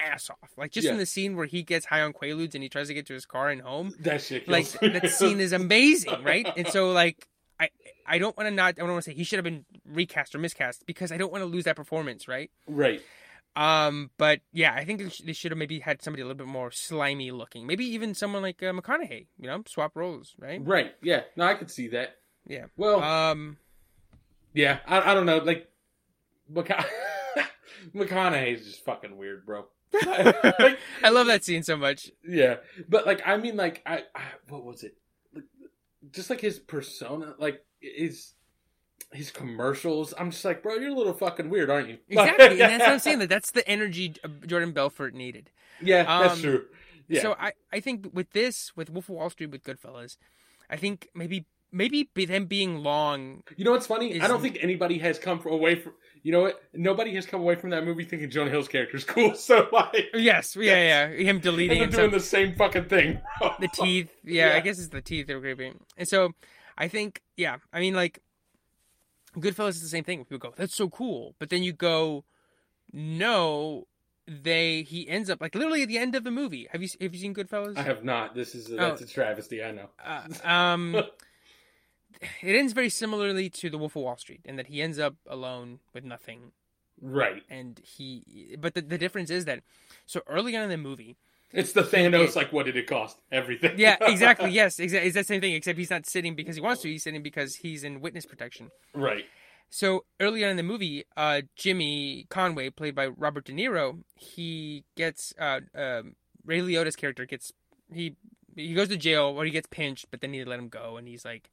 ass off like just in the scene where he gets high on quaaludes and he tries to get to his car and home that shit. like that scene is amazing right and so like I I don't want to not I don't want to say he should have been recast or miscast because I don't want to lose that performance right right. um, but yeah, I think they they should have maybe had somebody a little bit more slimy looking. Maybe even someone like uh, McConaughey. You know, swap roles, right? Right. Yeah. No, I could see that. Yeah. Well, Um, yeah. I, I don't know. Like, McCona- McConaughey's just fucking weird, bro. Like, I love that scene so much. Yeah, but like I mean, like I, I what was it? Like, just like his persona, like his his commercials. I'm just like, bro, you're a little fucking weird, aren't you? Exactly, and that's what I'm saying. That that's the energy Jordan Belfort needed. Yeah, that's Um, true. Yeah, So I, I think with this, with Wolf of Wall Street, with Goodfellas, I think maybe maybe be them being long. you know what's funny? I don't think anybody has come away from. You know what? Nobody has come away from that movie thinking Jonah Hill's character is cool. So like, Yes, yeah, yeah. Him deleting and doing the same fucking thing. the teeth. Yeah, Yeah. I guess it's the teeth were creeping. And so I think, yeah, I mean, like, Goodfellas is the same thing. People go, "That's so cool," but then you go, "No." They he ends up like literally at the end of the movie. Have you have you seen Goodfellas? I have not. This is a, Oh. that's a travesty. I know. uh, um, it ends very similarly to The Wolf of Wall Street, in that he ends up alone with nothing, Right. and he. But the the difference is that so early on in the movie, It's the Thanos. Like, what did it cost? Everything. yeah, exactly, yes, exactly, it's that same thing. Except he's not sitting because he wants to. He's sitting because he's in witness protection. right. So early on in the movie, uh, Jimmy Conway, played by Robert De Niro, he gets uh, um, Ray Liotta's character gets he he goes to jail or he gets pinched, but then he let him go, and he's like,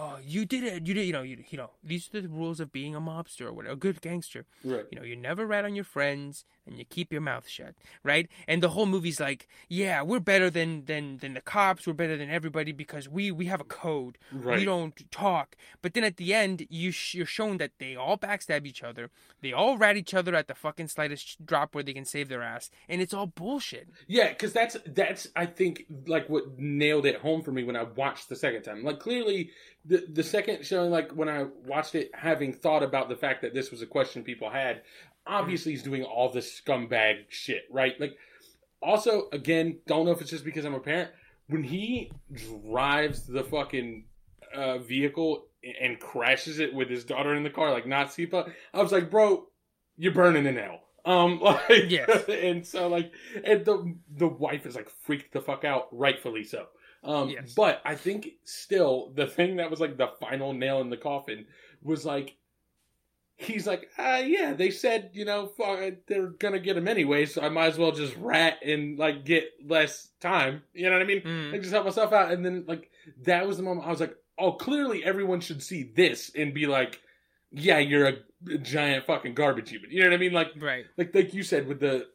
"Oh, you did it! You did! You know, you, you know, these are the rules of being a mobster or whatever, a good gangster. Right. You know, you never rat on your friends and you keep your mouth shut, right? And the whole movie's like, yeah, we're better than than than the cops. We're better than everybody because we we have a code. Right. We don't talk. But then at the end, you sh- you're shown that they all backstab each other. They all rat each other at the fucking slightest drop where they can save their ass, and it's all bullshit. Yeah, because that's that's I think like what nailed it home for me when I watched the second time. Like clearly, the the second showing, like when I watched it, having thought about the fact that this was a question people had, obviously he's doing all this scumbag shit, right? Like, also again, don't know if it's just because I'm a parent. When he drives the fucking uh, vehicle and crashes it with his daughter in the car, like not seatbelt, I was like, bro, you're burning in hell. Um, like, Yes. and so like, and the the wife is like freaked the fuck out, rightfully so. Um, Yes. but I think still the thing that was like the final nail in the coffin was like, he's like, uh, yeah, they said you know fuck, they're gonna get him anyway, so I might as well just rat and like get less time. You know what I mean? Mm. Like just help myself out, and then like that was the moment I was like, oh, clearly everyone should see this and be like, yeah, you're a, a giant fucking garbage human. You know what I mean? Like Right. like like you said with the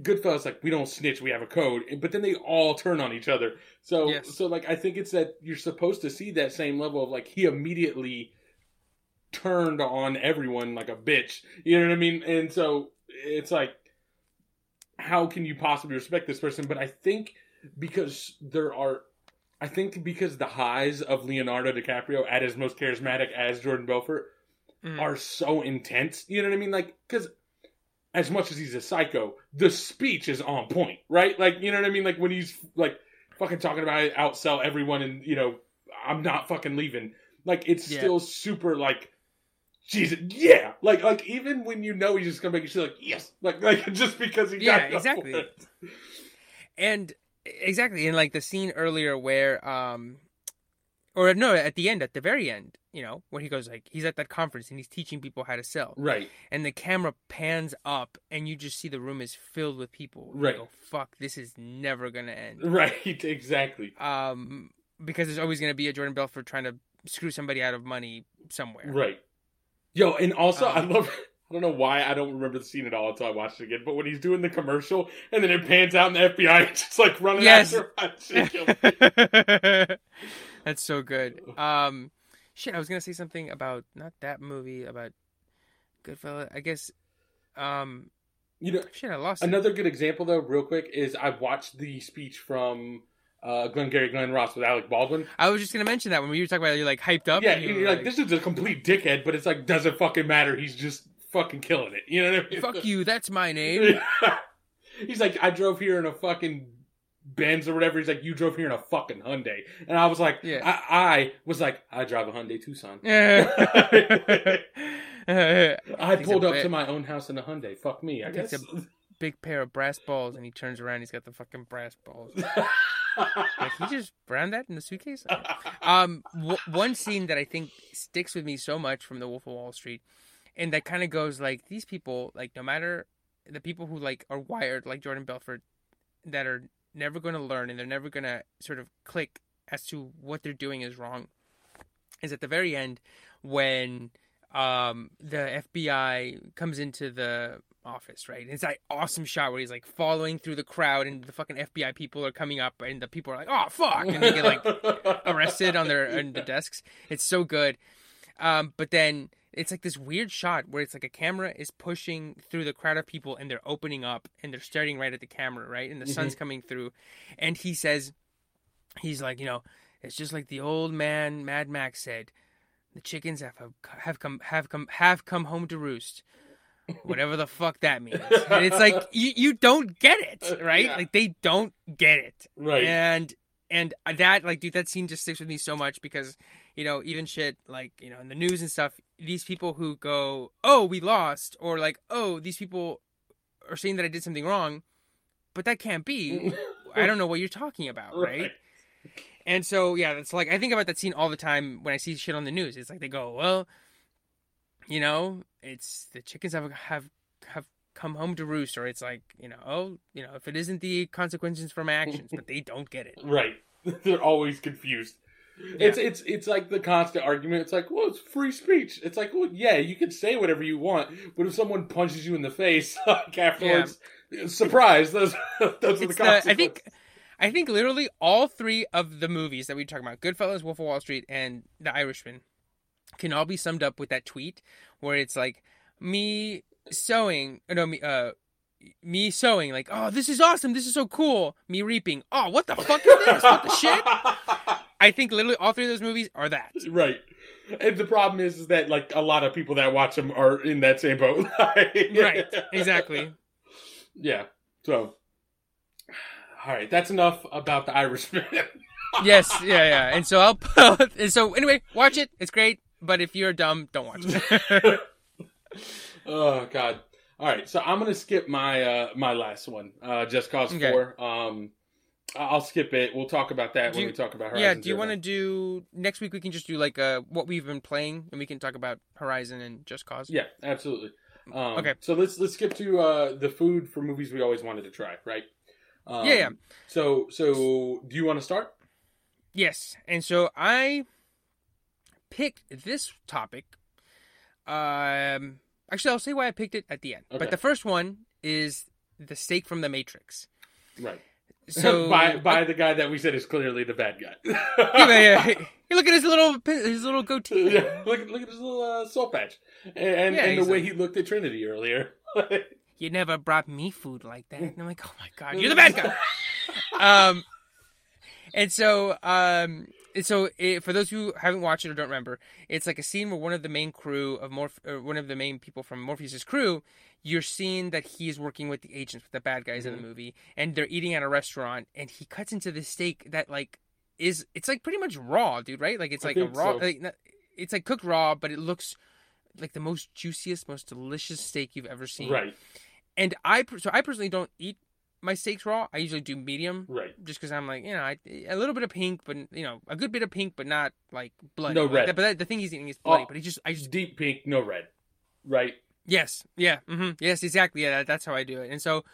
Goodfellas, like we don't snitch, we have a code, but then they all turn on each other. So Yes. so like I think it's that you're supposed to see that same level of like he immediately turned on everyone like a bitch. You know what I mean? And so it's like how can you possibly respect this person? But I think because there are I think because the highs of Leonardo DiCaprio at his most charismatic as Jordan Belfort Mm. are so intense. You know what I mean? Like, because as much as he's a psycho, the speech is on point, right? Like, you know what I mean? Like when he's like fucking talking about it, outsell everyone, and you know, I'm not fucking leaving. Like, it's Yeah. still super like. Jesus, yeah, like like even when you know he's just gonna make you feel like yes, like like just because he Yeah, exactly. And exactly and like the scene earlier where um or no at the end at the very end you know where he goes like he's at that conference and he's teaching people how to sell Right. and the camera pans up and you just see the room is filled with people You Right. go, fuck this is never gonna end Right. Exactly. um because there's always gonna be a jordan belfort trying to screw somebody out of money somewhere Right. Yo, and also I Um, love. I don't know why I don't remember the scene at all until I watched it again. But when he's doing the commercial and then it pans out and the FBI is just like running Yes. after him, I shit killed me. That's so good. Um, shit, I was gonna say something about not that movie about Goodfellas. I guess. Um, you know, shit, I lost it. another good example though, real quick, is I watched the speech from uh, Glengarry Glen Ross with Alec Baldwin. I was just gonna mention that when we were talking about it, you're like hyped up. yeah, and you you're were like, this is a complete dickhead, but it's like doesn't fucking matter. He's just fucking killing it. You know what I mean? Fuck you. That's my name. He's like, I drove here in a fucking Benz or whatever. He's like, you drove here in a fucking Hyundai, and I was like, Yeah. I, I was like, I drive a Hyundai Tucson. Yeah I pulled up bit- to my own house in a Hyundai. Fuck me, I Takes a Big pair of brass balls, and he turns around. He's got the fucking brass balls. Like he just browned that in the suitcase. Um, w- one scene that I think sticks with me so much from The Wolf of Wall Street, and that kind of goes like these people, like no matter the people who like are wired like Jordan Belfort, that are never going to learn and they're never going to sort of click as to what they're doing is wrong, is at the very end when um the FBI comes into the office, right? And It's that awesome shot where he's like following through the crowd and the fucking FBI people are coming up and the people are like, "Oh fuck," and they get like arrested on their on the desks. It's so good. Um, but then it's like this weird shot where it's like a camera is pushing through the crowd of people and they're opening up and they're staring right at the camera, right? And the sun's coming through, and he says, he's like, you know, it's just like the old man Mad Max said, the chickens have have come have come have come home to roost. Whatever the fuck that means. And it's like you, you don't get it, uh, right? Yeah. Like they don't get it right. and and that like dude that scene just sticks with me so much because you know even shit like you know in the news and stuff these people who go oh we lost or like oh these people are saying that i did something wrong but that can't be i don't know what you're talking about right, Right. and so yeah it's like i think about that scene all the time when i see shit on the news it's like they go well you know it's the chickens have have have come home to roost or it's like you know oh you know if it isn't the consequences for my actions but they don't get it Right. They're always confused. It's it's it's like the constant argument. It's like, well, it's free speech. It's like, well, yeah, you can say whatever you want, but if someone punches you in the face like afterwards, surprise, those those are the It's the- I think I think literally all three of the movies that we talk about, Goodfellas, Wolf of Wall Street, and The Irishman, can all be summed up with that tweet where it's like me sewing, no, me, uh, me sewing, like, oh, this is awesome, this is so cool. Me reaping, oh, what the fuck is this? What the shit? I think literally all three of those movies are that. right. And the problem is, is that like a lot of people that watch them are in that same boat. Right, exactly. Yeah. So, all right, that's enough about the Irishman. Yes, yeah, yeah. And so I'll, and so anyway, watch it. It's great. But if you're dumb, don't watch it. oh God. All right, so I'm gonna skip my uh my last one, uh Just Cause Okay. Four. Um, I'll skip it. We'll talk about that Do when you- we talk about Horizon. yeah. Do you want to do next week? We can just do like uh what we've been playing, and we can talk about Horizon and Just Cause. Yeah, absolutely. Um, Okay. So let's let's skip to uh the food for movies we always wanted to try, right? Um, Yeah, yeah. So so do you want to start? Yes, and so I picked this topic. Um, actually, I'll say why I picked it at the end. Okay. But the first one is the steak from the Matrix. Right. So by by the guy that we said is clearly the bad guy. yeah, yeah, yeah. You look at his little his little goatee. Yeah, look, look at his little uh, soul patch, and and, Yeah, and the way like- he looked at Trinity earlier. You never brought me food like that. And I'm like, oh my god, you're the bad guy. um, and so um, so it, for those who haven't watched it or don't remember, it's like a scene where one of the main crew of Morph, one of the main people from Morpheus's crew, you're seeing that he is working with the agents, with the bad guys in the mm-hmm. movie, and they're eating at a restaurant, and he cuts into this steak that like is it's like pretty much raw, dude, right? Like it's I like a raw, so. like, it's like cooked raw, but it looks like the most juiciest, most delicious steak you've ever seen right. and I so I personally don't eat my steaks raw, I usually do medium, Right. just because I'm like, you know, I, a little bit of pink, but you know, a good bit of pink, but not like bloody. No Like, red. that- but that, the thing he's eating is bloody. Oh. But he just, I just, Deep pink, no red. Right. yes, yeah, Mm-hmm. yes, exactly. Yeah, that, that's how I do it. And so,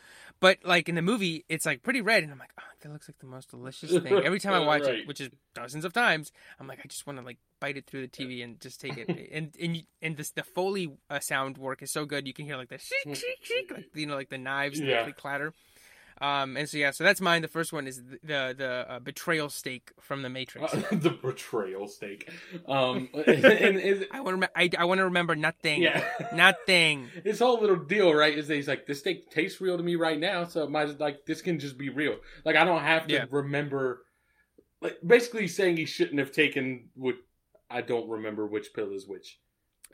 but like in the movie, it's like pretty red, and I'm like, oh, that looks like the most delicious thing. Every time I watch Right. it, which is dozens of times, I'm like, I just want to like bite it through the TV and just take it. and and and this the foley uh, sound work is so good. You can hear like the shik shik shik, like you know, like the knives Yeah. that clatter. Um, and so yeah, so that's mine. The first one is the the, the uh, betrayal stake from the Matrix. Uh, the betrayal stake. Um, and, and- I want to. I, I want to remember nothing. yeah. Nothing. His whole little deal, right, is that he's like, this steak tastes real to me right now, so my like this can just be real. Like I don't have to Yeah. remember. Like basically saying he shouldn't have taken what I don't remember which pill is which.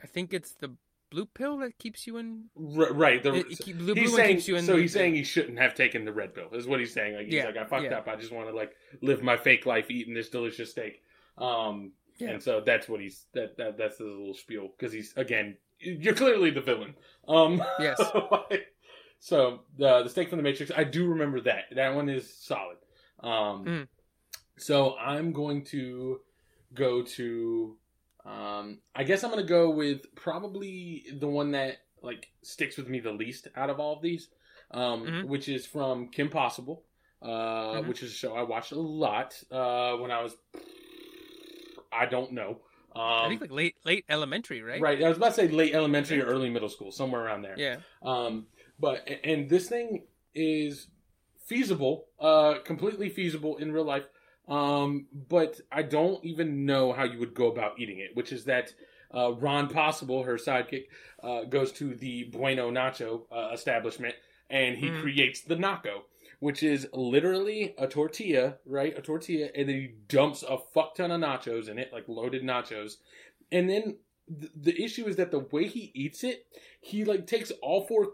I think it's the blue pill that keeps you in. R- right. The, It, it blue he's one saying keeps you in. so. the- He's saying he shouldn't have taken the red pill. Is what he's saying. Like he's Yeah, like, I fucked yeah. up. I just want to like live my fake life eating this delicious steak. Um, Yeah. and so that's what he's that, that that's his little spiel because he's again, you're clearly the villain. Um, Yes. so the the steak from the Matrix, I do remember that. That one is solid. Um, Mm. so I'm going to go to. Um, I guess I'm gonna go with probably the one that like sticks with me the least out of all of these, um, Mhm. which is from Kim Possible, uh, Mhm. which is a show I watched a lot uh, when I was. I don't know. Um, I think like late late elementary, right? right. I was about to say late elementary or early middle school, somewhere around there. Yeah. Um, but and this thing is feasible, uh, completely feasible in real life. Um, but I don't even know how you would go about eating it. Which is that uh, Ron Stoppable, her sidekick, uh, goes to the Bueno Naco uh, establishment and he Mhm. creates the Nacho, which is literally a tortilla, right? A tortilla, and then he dumps a fuck ton of nachos in it, like loaded nachos, and then th- the issue is that the way he eats it, he like takes all four.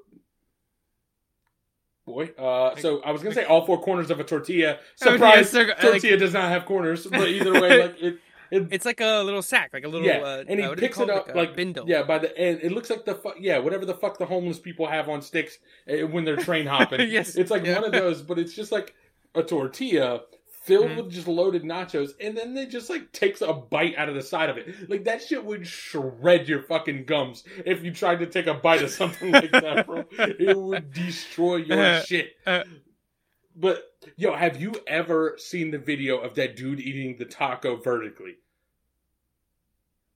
Boy, uh, so I was gonna say all four corners of a tortilla. Oh, Surprise! yeah, circle- like- tortilla does not have corners, but either way, like it, it It's like a little sack, like a little. yeah, uh, and he uh, what do they picks call it up a like bindle. Yeah, by the end, it looks like the fu- yeah, whatever the fuck the homeless people have on sticks eh, when they're train hopping. Yes, it's like yeah. one of those, but it's just like a tortilla filled Mhm. with just loaded nachos, and then they just like takes a bite out of the side of it. Like that shit would shred your fucking gums if you tried to take a bite of something like that, bro. It would destroy your Uh, shit. uh. But yo, have you ever seen the video of that dude eating the taco vertically?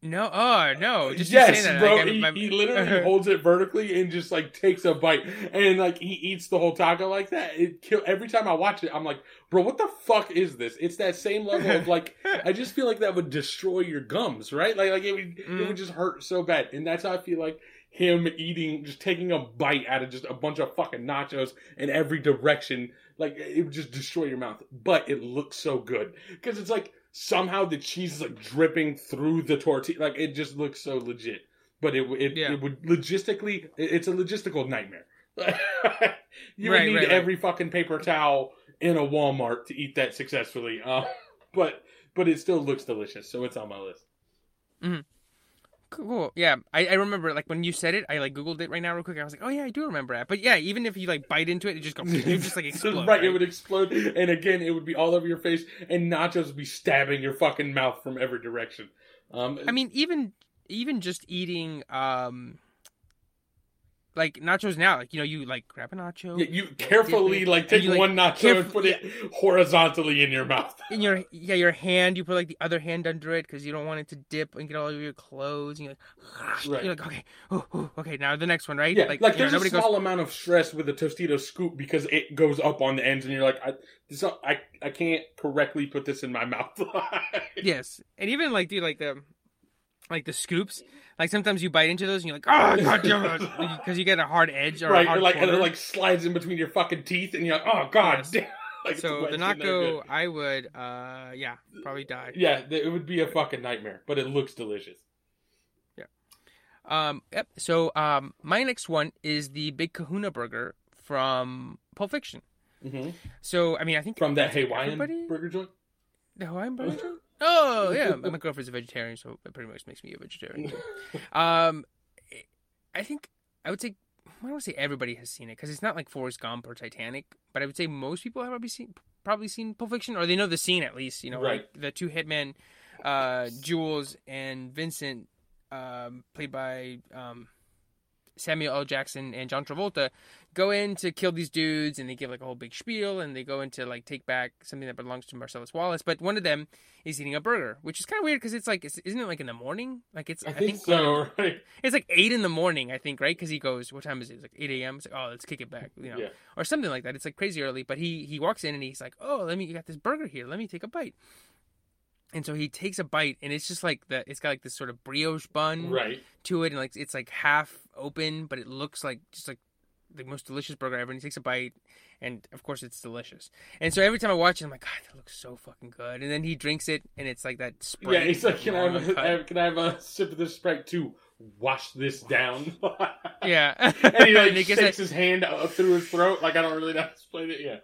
No, oh no, just yes, bro. like, he, my- he literally holds it vertically and just like takes a bite, and like he eats the whole taco like that. It kill every time I watch it. I'm like, bro, what the fuck is this? It's that same level of like. I just feel like that would destroy your gums, right? Like, like it would, it Mhm. would just hurt so bad, and that's how I feel like him eating, just taking a bite out of just a bunch of fucking nachos in every direction. Like it would just destroy your mouth, but it looks so good because it's like somehow the cheese is like dripping through the tortilla. Like it just looks so legit. But it it, Yeah. it would logistically, it- it's a logistical nightmare. you would need right, right. every fucking paper towel in a Walmart to eat that successfully. Uh, but but it still looks delicious, so it's on my list. Cool. Yeah, I, I remember like when you said it, I like googled it right now real quick. I was like, oh yeah, I do remember that. But yeah, even if you like bite into it, it just goes, it would just like explode. right, it would explode, and again, it would be all over your face, and nachos would be stabbing your fucking mouth from every direction. Um, I mean, even even just eating um like nachos now, like you know, you like grab a nacho yeah, you carefully like take you, like, one nacho caref- and put it horizontally in your mouth. in your yeah your hand. You put like the other hand under it because you don't want it to dip and get all over your clothes. And you're like, Right. you're like okay, ooh, ooh, okay, now the next one, right? Yeah, like, know, there's a nobody small amount of stress with the Tostito scoop because it goes up on the ends, and you're like, I, this, I, I can't correctly put this in my mouth. Yes, and even like dude, like the like the scoops. Like sometimes you bite into those and you're like, oh god damn it, because you get a hard edge or right, or like and it like slides in between your fucking teeth, and you're like, oh god, Yes. damn. Like, so the nacho. I would, uh, yeah, probably die. Yeah, it would be a fucking nightmare, but it looks delicious. Yeah. Um, yep. So, um, my next one is the Big Kahuna Burger from Pulp Fiction. hmm So, I mean, I think From that Hawaiian everybody- burger joint. the Hawaiian burger. joint? Oh yeah, my girlfriend's a vegetarian, so it pretty much makes me a vegetarian. Um, I think I would say I don't say everybody has seen it because it's not like Forrest Gump or Titanic, but I would say most people have probably seen probably seen Pulp Fiction or they know the scene at least. You know, Right. like the two hitmen, uh, Jules and Vincent, um, played by um, Samuel L. Jackson and John Travolta, go in to kill these dudes, and they give like a whole big spiel, and they go in to like take back something that belongs to Marcellus Wallace. But one of them is eating a burger, which is kind of weird because it's like, isn't it like in the morning? Like it's I think so. Right. it's like eight in the morning, I think, right? Because he goes, "What time is it?" It's like eight a.m. It's like, "Oh, let's kick it back," you know, Yeah. or something like that. It's like crazy early, but he he walks in and he's like, "Oh, let me, you got this burger here. Let me take a bite." And so he takes a bite, and it's just like the it's got like this sort of brioche bun Right. to it, and like it's like half open, but it looks like just like the most delicious burger ever. And he takes a bite, and of course it's delicious. And so every time I watch it, I'm like, God, that looks so fucking good. And then he drinks it, and it's like that Sprite. Yeah, he's like, can I, have a, cut." can I have a sip of this Sprite to wash this down? Yeah, and he like And shakes that- his hand up through his throat. Like I don't really know how to explain it. Yeah,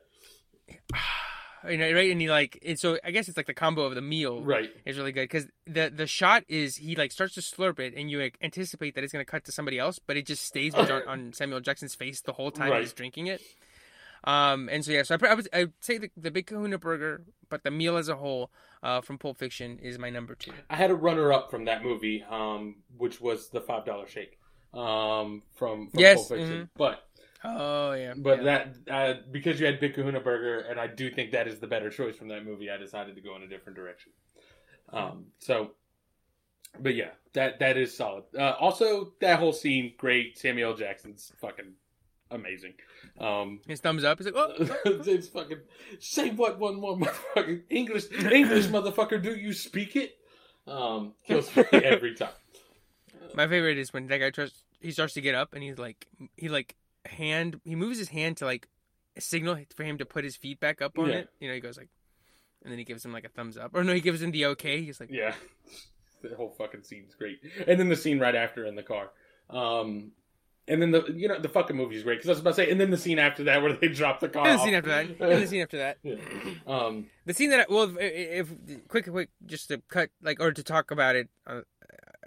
ah. You know, right? And he like, and so I guess it's like the combo of the meal right. is really good because the the shot is he like starts to slurp it, and you like, anticipate that it's gonna cut to somebody else, but it just stays John, on Samuel Jackson's face the whole time Right. he's drinking it. Um, and so yeah, so I, I would I would say the, the Big Kahuna Burger, but the meal as a whole, uh, from Pulp Fiction is my number two. I had a runner up from that movie, um, which was the five dollar shake, um, from, from Yes, Pulp Fiction. mhm. But Oh yeah, but yeah. that uh, because you had Big Kahuna Burger, and I do think that is the better choice from that movie. I decided to go in a different direction. Um, so, but yeah, that that is solid. Uh, also, that whole scene, great. Samuel L. Jackson's fucking amazing. Um, his thumbs up. He's like, oh, it's fucking say what one more motherfucker English English motherfucker. Do you speak it? Um, kills me every time. My favorite is when that guy tries. He starts to get up, and he's like, he like hand. He moves his hand to like signal for him to put his feet back up on Yeah. it. You know, he goes like, and then he gives him like a thumbs up, or no, he gives him the okay. He's like, Yeah, the whole fucking scene's great, and then the scene right after in the car. Um, and then the you know the fucking movie's great because I was about to say, and then the scene after that where they drop the car. and the scene after that, and the scene after that. Yeah. Um, The scene that I, well, if, if quick, quick, just to cut like or to talk about it uh,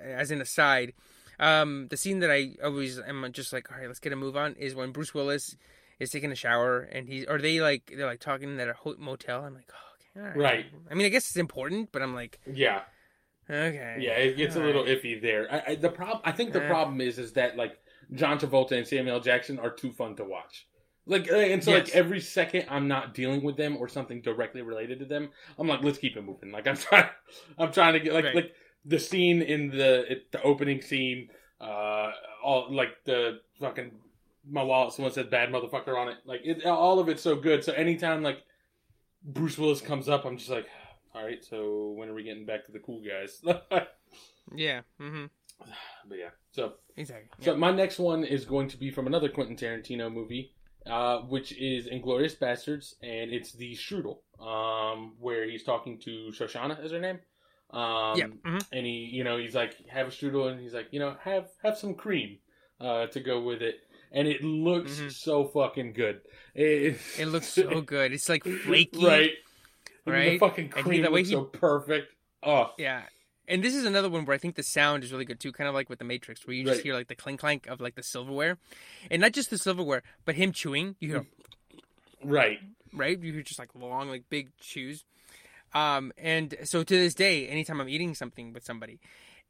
as an aside, um, the scene that I always am just like, all right, let's get a move on is when Bruce Willis is taking a shower and he or they like they're like talking in that ho- motel. I'm like, oh, okay, all Right. I mean, I guess it's important, but I'm like, yeah, okay, yeah, it gets a little right. iffy there. I, I, the problem, I think, the Eh. problem is, is that like John Travolta and Samuel Jackson are too fun to watch. Like, uh, and so Yes. like every second I'm not dealing with them or something directly related to them, I'm like, let's keep it moving. Like I'm trying, I'm trying to get like Right. like the scene in the it, the opening scene, uh, all like the fucking my wallet. Someone said bad motherfucker on it. Like it, all of it's so good. So anytime like Bruce Willis comes up, I'm just like, all right. So when are we getting back to the cool guys? yeah, mm-hmm, yeah, so exactly. so Yeah. my next one is going to be from another Quentin Tarantino movie, uh, which is Inglourious Basterds, and it's the Strudel, um, where he's talking to Shoshana, is her name. Um, yeah, mhm. and he, you know, he's like, have a strudel, and he's like, you know, have have some cream uh, to go with it, and it looks Mhm. so fucking good. It, it looks so good. It's like flaky, right? And The right? fucking cream the way looks he- so perfect. Oh, Yeah. And this is another one where I think the sound is really good too, kind of like with the Matrix, where you just Right. hear like the clink clank of like the silverware, and not just the silverware, but him chewing. You hear right. right, you hear just like long, like big chews. Um, and so to this day, anytime I'm eating something with somebody,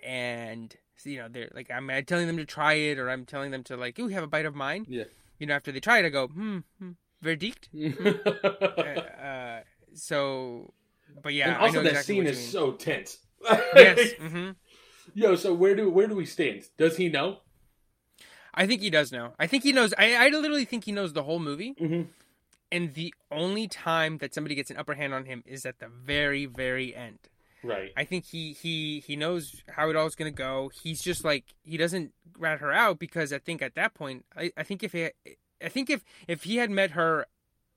and you know they're like I'm, I'm telling them to try it, or I'm telling them to like, ooh, have a bite of mine. Yeah. You know, after they try it, I go, hmm, hmm verdict. uh, uh, so, but yeah, and I also know that exactly scene is so tense. yes. hmm Yo, so where do where do we stand? Does he know? I think he does know. I think he knows. I, I literally think he knows the whole movie. Mm-hmm. And the only time that somebody gets an upper hand on him is at the very, very end. Right. I think he he he knows how it all's gonna go. He's just like he doesn't rat her out because I think at that point, I, I think if he, I think if if he had met her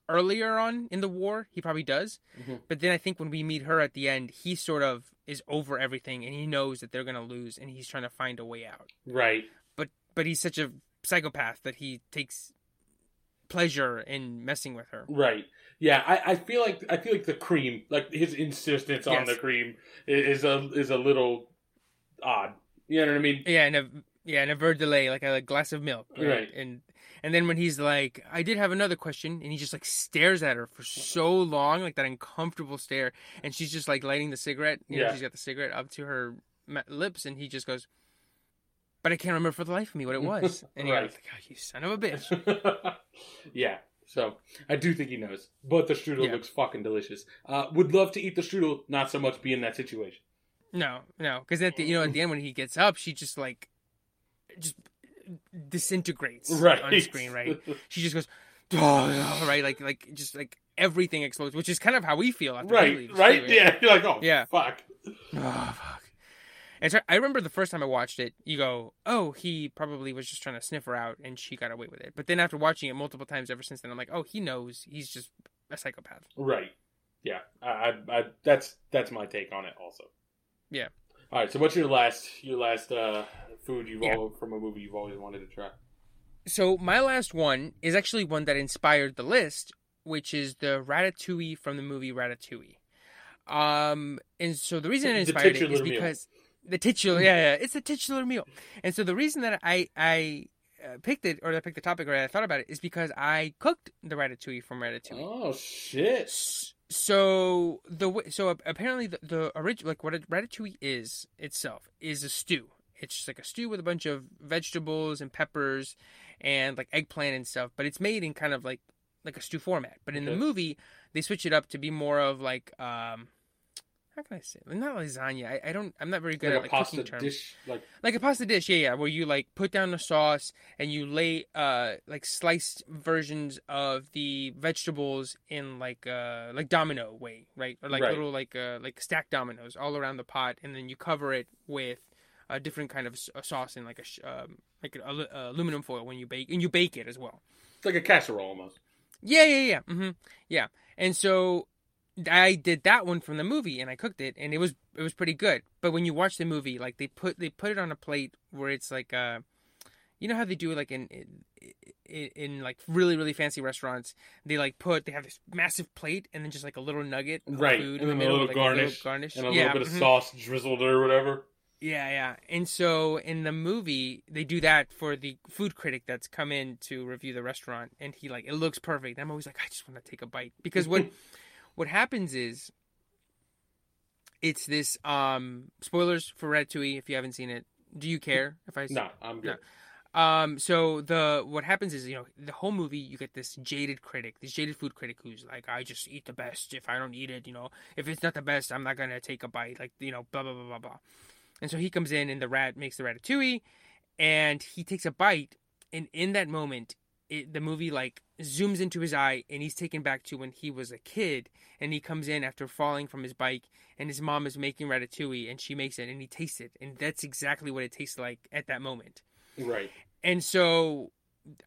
earlier on in the war, he probably does. Mhm. But then I think when we meet her at the end, he sort of is over everything and he knows that they're gonna lose and he's trying to find a way out. Right. But but he's such a psychopath that he takes pleasure in messing with her. Right. Yeah, I, I feel like I feel like the cream, like his insistence on Yes. the cream, is a is a little odd. You know what I mean? Yeah, and a Yeah, and a verre de lait, like a glass of milk. Right. And and then when he's like, I did have another question, and he just like stares at her for so long, like that uncomfortable stare, and she's just like lighting the cigarette. You know, Yeah. she's got the cigarette up to her lips, and he just goes, "But I can't remember for the life of me what it was." And he Right. like, oh, "You son of a bitch." yeah. So I do think he knows, but the strudel Yeah. looks fucking delicious. Uh, would love to eat the strudel, not so much be in that situation. No, no, because at the you know at the end when he gets up, she just like just disintegrates Right on screen, right? She just goes, oh, right, like like just like everything explodes, which is kind of how we feel after right, right. Yeah, you're like, oh, Yeah. fuck. Oh fuck. And so I remember the first time I watched it, you go, "Oh, he probably was just trying to sniff her out, and she got away with it." But then after watching it multiple times ever since then, I'm like, "Oh, he knows. He's just a psychopath." Right. Yeah. I, I, that's that's my take on it. Also. Yeah. All right. So what's your last your last uh, food you've Yeah. all from a movie you've always wanted to try? So my last one is actually one that inspired the list, which is the ratatouille from the movie Ratatouille. Um, and so the reason it inspired it is because the titular, yeah, yeah, it's a titular meal. And so the reason that I I uh, picked it or I picked the topic or I thought about it is because I cooked the ratatouille from Ratatouille. Oh shit! So the so apparently the, the original like what a ratatouille is itself is a stew. It's just like a stew with a bunch of vegetables and peppers and like eggplant and stuff, but it's made in kind of like like a stew format. But in the movie, they switch it up to be more of like um how can I say it? not lasagna? I, I don't. I'm not very good Like at a like pasta cooking terms dish, like like a pasta dish, yeah, yeah, where you like put down the sauce and you lay uh like sliced versions of the vegetables in like uh like domino way, right? Or like Right. little like uh like stacked dominoes all around the pot, and then you cover it with a different kind of a sauce in like a sh- um, like an uh, aluminum foil when you bake and you bake it as well. it's like a casserole almost. Yeah, yeah, yeah. Mm-hmm. Yeah. And so I did that one from the movie and I cooked it and it was it was pretty good. But when you watch the movie, like they put they put it on a plate where it's like uh you know how they do it like in in, in, like really really fancy restaurants they like put they have this massive plate and then just like a little nugget of Right, food and in the a little like garnish, garnish and a yeah, little bit of mhm. sauce drizzled or whatever. Yeah, yeah. And so in the movie, they do that for the food critic that's come in to review the restaurant, and he like it looks perfect. I'm always like, I just want to take a bite because what what happens is it's this um spoilers for Ratatouille if you haven't seen it. Do you care if I No, I'm good. um, so the what happens is, you know, the whole movie you get this jaded critic, this jaded food critic who's like, I just eat the best. If I don't eat it, you know, if it's not the best, I'm not gonna take a bite. Like, you know, blah blah blah blah blah. And so he comes in and the rat makes the ratatouille, and he takes a bite, and in that moment, it, the movie like zooms into his eye, and he's taken back to when he was a kid, and he comes in after falling from his bike, and his mom is making ratatouille, and she makes it, and he tastes it, and that's exactly what it tastes like at that moment Right. and so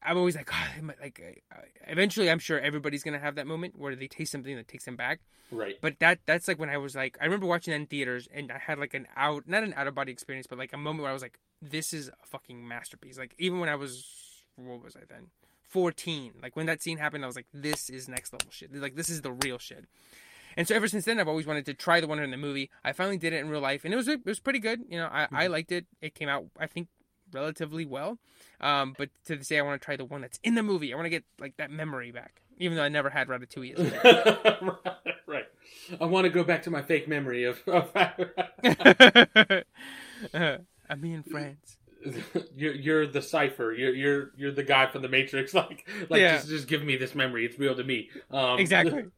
I'm always like, ah, God, am I- like, eventually, I'm sure everybody's gonna have that moment where they taste something that takes them back. Right. But that that's like when I was like, I remember watching that in theaters, and I had like an out, not an out of body experience, but like a moment where I was like, this is a fucking masterpiece. Like even when I was, what was I then? 14. Like when that scene happened, I was like, this is next level shit. Like this is the real shit. And so ever since then, I've always wanted to try the one in the movie. I finally did it in real life, and it was it was pretty good. You know, I, I liked it. It came out, I think, relatively well. Um, but to this day, I want to try the one that's in the movie. I want to get like that memory back, even though I never had Ratatouille. As a kid. right. I want to go back to my fake memory of. of uh, I'm in France. You're you're the Cypher. You're you're you're the guy from the Matrix. Like like Yeah. just just give me this memory. It's real to me. Um, Exactly.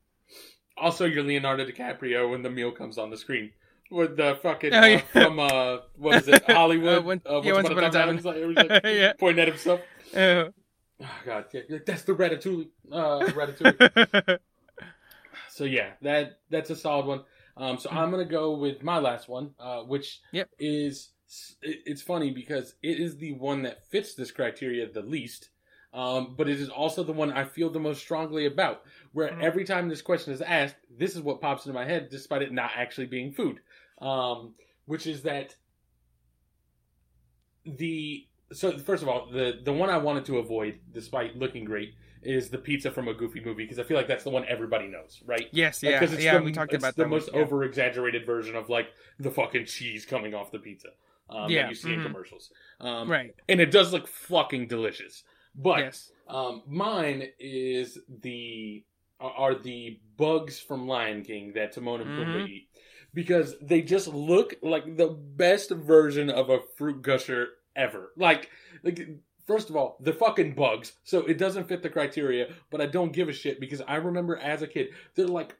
Also, you're Leonardo DiCaprio when the meal comes on the screen with the fucking Oh, uh, from uh what is it Hollywood? Uh, when- uh, yeah, Once Upon a Time. Like, like Yeah. pointing at himself. Uh, Oh god, yeah, yeah, that's the Ratatouille. Uh, Ratatouille. so yeah, that that's a solid one. Um, so I'm gonna go with my last one, uh, which Yep. is it's funny because it is the one that fits this criteria the least, um, but it is also the one I feel the most strongly about. Where Mhm. every time this question is asked, this is what pops into my head, despite it not actually being food, um, which is that the so first of all the the one I wanted to avoid, despite looking great, is the pizza from a Goofy movie because I feel like that's the one everybody knows, right? yes, Like, it's yeah. the, we talked it's about the most yeah. over exaggerated version of like the fucking cheese coming off the pizza. Um, Yeah, that you see mhm. in commercials. Um, right. And it does look fucking delicious. But yes. um, mine is the are the bugs from Lion King that Timon and Pumbaa Mhm. eat because they just look like the best version of a fruit gusher ever. Like, like first of all, they're fucking bugs, so it doesn't fit the criteria. But I don't give a shit because I remember as a kid, they're like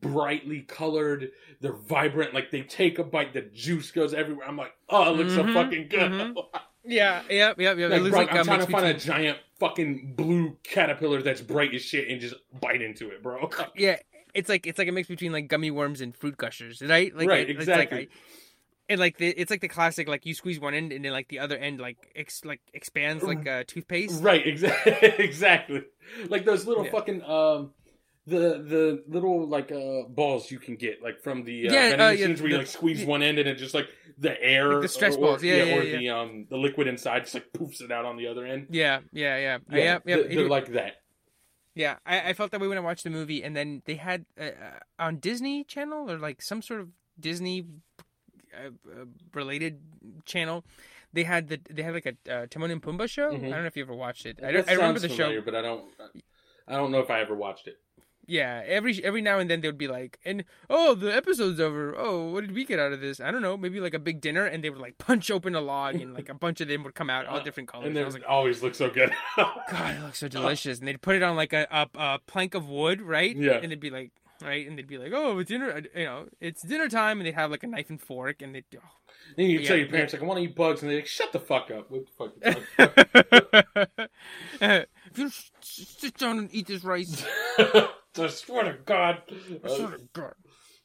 brightly colored, they're vibrant. Like they take a bite, the juice goes everywhere. I'm like, oh, it looks Mhm, so fucking good. mhm. Yeah. Yep. Yep. Yep. Like, it looks bro, like I'm a trying to find a giant fucking blue caterpillar that's bright as shit and just bite into it, bro. Yeah, it's like it's like a mix between like gummy worms and fruit gushers, right? Like Right, it's exactly. Like, I, and like the, it's like the classic like you squeeze one end and then like the other end like ex, like expands like uh, toothpaste. right, exactly, exactly. Like those little Yeah. fucking um, the the little like uh balls you can get like from the uh, Yeah, vending uh, yeah, machines where you like squeeze yeah. one end and it just like the air, Like the stretch or, balls, yeah, yeah, or the um the liquid inside just like poofs it out on the other end. Yeah, yeah, yeah, Yeah, yeah, yeah. they're, they're like that. yeah. I, I felt that way when I watched the movie, and then they had uh, uh, on Disney Channel or like some sort of Disney uh, uh, related channel. They had the they had like a uh, Timon and Pumbaa show. Mhm. I don't know if you ever watched it. I, That don't, I remember the familiar, show. but I don't. I don't know if I ever watched it. Yeah, every every now and then they would be like, and oh, the episode's over. Oh, what did we get out of this? I don't know, maybe like a big dinner, and they would like punch open a log, and like a bunch of them would come out, all uh, different colors. And And I they was like, always look so good. God, it looks so delicious. And they'd put it on like a, a, a plank of wood, right? Yeah. And they'd be like, right, and they'd be like, oh, it's dinner, you know, it's dinner time, and they'd have like a knife and fork, and they'd. Oh. Then you Yeah, tell your parents like, "I want to eat bugs," and they're like, "Shut the fuck up!" What the fuck? if you sit down and eat this rice, I swear to God. I swear to God,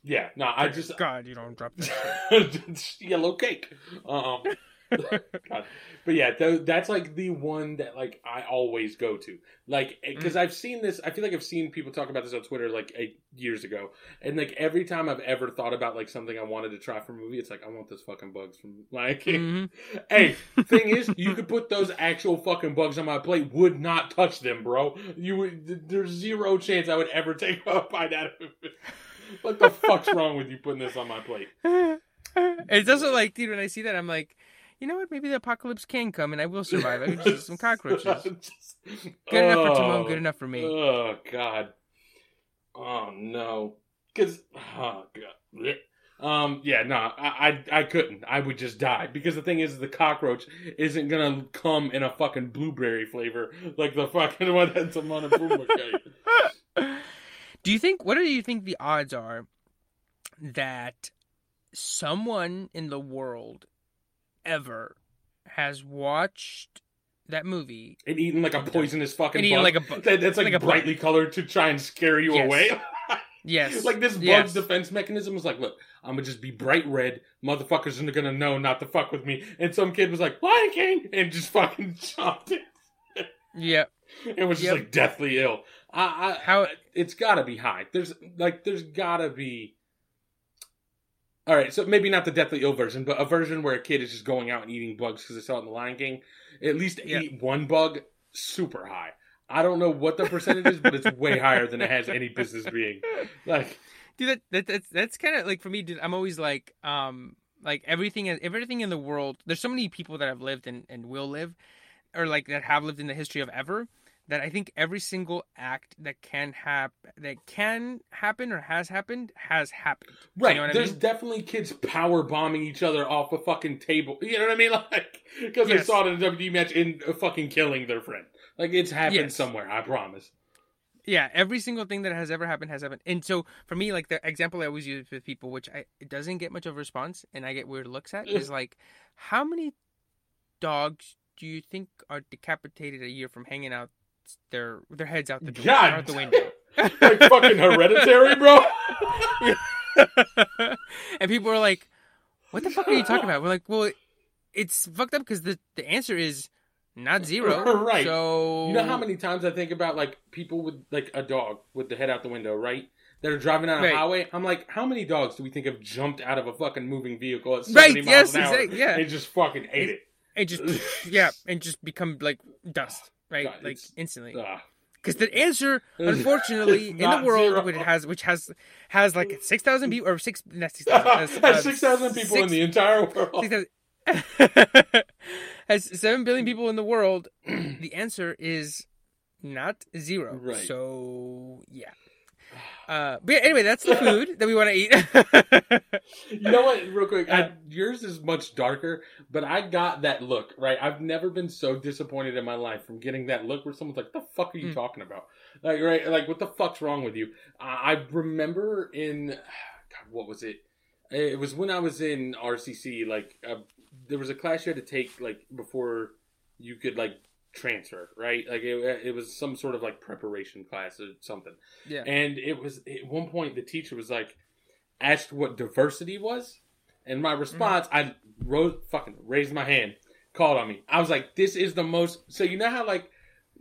yeah, no, I just God, you don't drop that. yellow cake. Um. But yeah, th- that's like the one that like I always go to, like because I've seen this. I feel like I've seen people talk about this on Twitter like eight years ago, and like every time I've ever thought about like something I wanted to try for a movie, it's like I want those fucking bugs from King. Mhm. Hey, thing is, you could put those actual fucking bugs on my plate. Would not touch them, bro. You would. There's zero chance I would ever take a bite out of it. What the fuck's wrong with you putting this on my plate? It doesn't like, dude, when I see that, I'm like, you know what? Maybe the apocalypse can come, and I will survive. I can just eat some cockroaches. Just- Good enough for Timon. Oh. Good enough for me. Oh god. Oh no. Because oh god. Um. Yeah. No. I, I. I couldn't. I would just die because the thing is, the cockroach isn't gonna come in a fucking blueberry flavor like the fucking one that's a Monopooma cake. Do you think? What do you think the odds are that someone in the world ever has watched that movie And eaten like a poisonous fucking bug like a bug? that, that's like, like brightly colored to try and scare you Yes. away. Yes. like this bug's Yes. defense mechanism was like, look, I'm gonna just be bright red. Motherfuckers are gonna know not to fuck with me. And some kid was like, Lion King, and just fucking chopped it. Yeah. It was just Yep. like deathly ill. I, I, How? it's gotta be high. There's like, there's gotta be. All right, so maybe not the deathly ill version, but a version where a kid is just going out and eating bugs because they saw it in the Lion King. At least Yeah. eat one bug, super high. I don't know what the percentage is, but it's way higher than it has any business being. Like, Dude, that, that that's that's kind of like for me. Dude, I'm always like, um, like everything, everything in the world. There's so many people that have lived and, and will live, or like that have lived in the history of ever. That I think every single act that can hap that can happen or has happened has happened. Right? You know what I there's mean? definitely kids power bombing each other off a fucking table. You know what I mean? Like, because they saw it in a WWE match and uh, fucking killing their friend. Like, it's happened Yes. somewhere. I promise. Yeah, every single thing that has ever happened has happened. And so for me, like the example I always use with people, which I it doesn't get much of a response, and I get weird looks at, is like, how many dogs do you think are decapitated a year from hanging out their their heads out the door, out the window? like fucking hereditary, bro. and people are like, "What the fuck are you talking about?" We're like, "Well, it's fucked up because the the answer is not zero, Right. So You know how many times I think about like people with like a dog with the head out the window, right? That are driving on a Right. highway. I'm like, how many dogs do we think have jumped out of a fucking moving vehicle at 70 Right, miles yes, an hour exact- yeah. and just fucking ate it? and just yeah, and just become like dust, right? God, like instantly. Because the answer, unfortunately, in the world, zero. which has which has has like six thousand people or six not six thousand, uh, That's six thousand people in the entire world. six thousand has seven billion people in the world. the answer is not zero. Right. So yeah. Uh, but yeah, anyway, that's the food that we want to eat. You know what? Real quick, I, yours is much darker, but I got that look right. I've never been so disappointed in my life from getting that look where someone's like, "The fuck are you Mm. talking about?" Like, right? Like, what the fuck's wrong with you? I, I remember in God, what was it? It was when I was in RCC. Like, uh, there was a class you had to take like before you could like transfer, right? Like, it, it was some sort of like preparation class or something. yeah. And it was at one point the teacher was like asked what diversity was, and my response mm-hmm. I wrote fucking raised my hand, called on me. I was like, "This is the most." So you know how like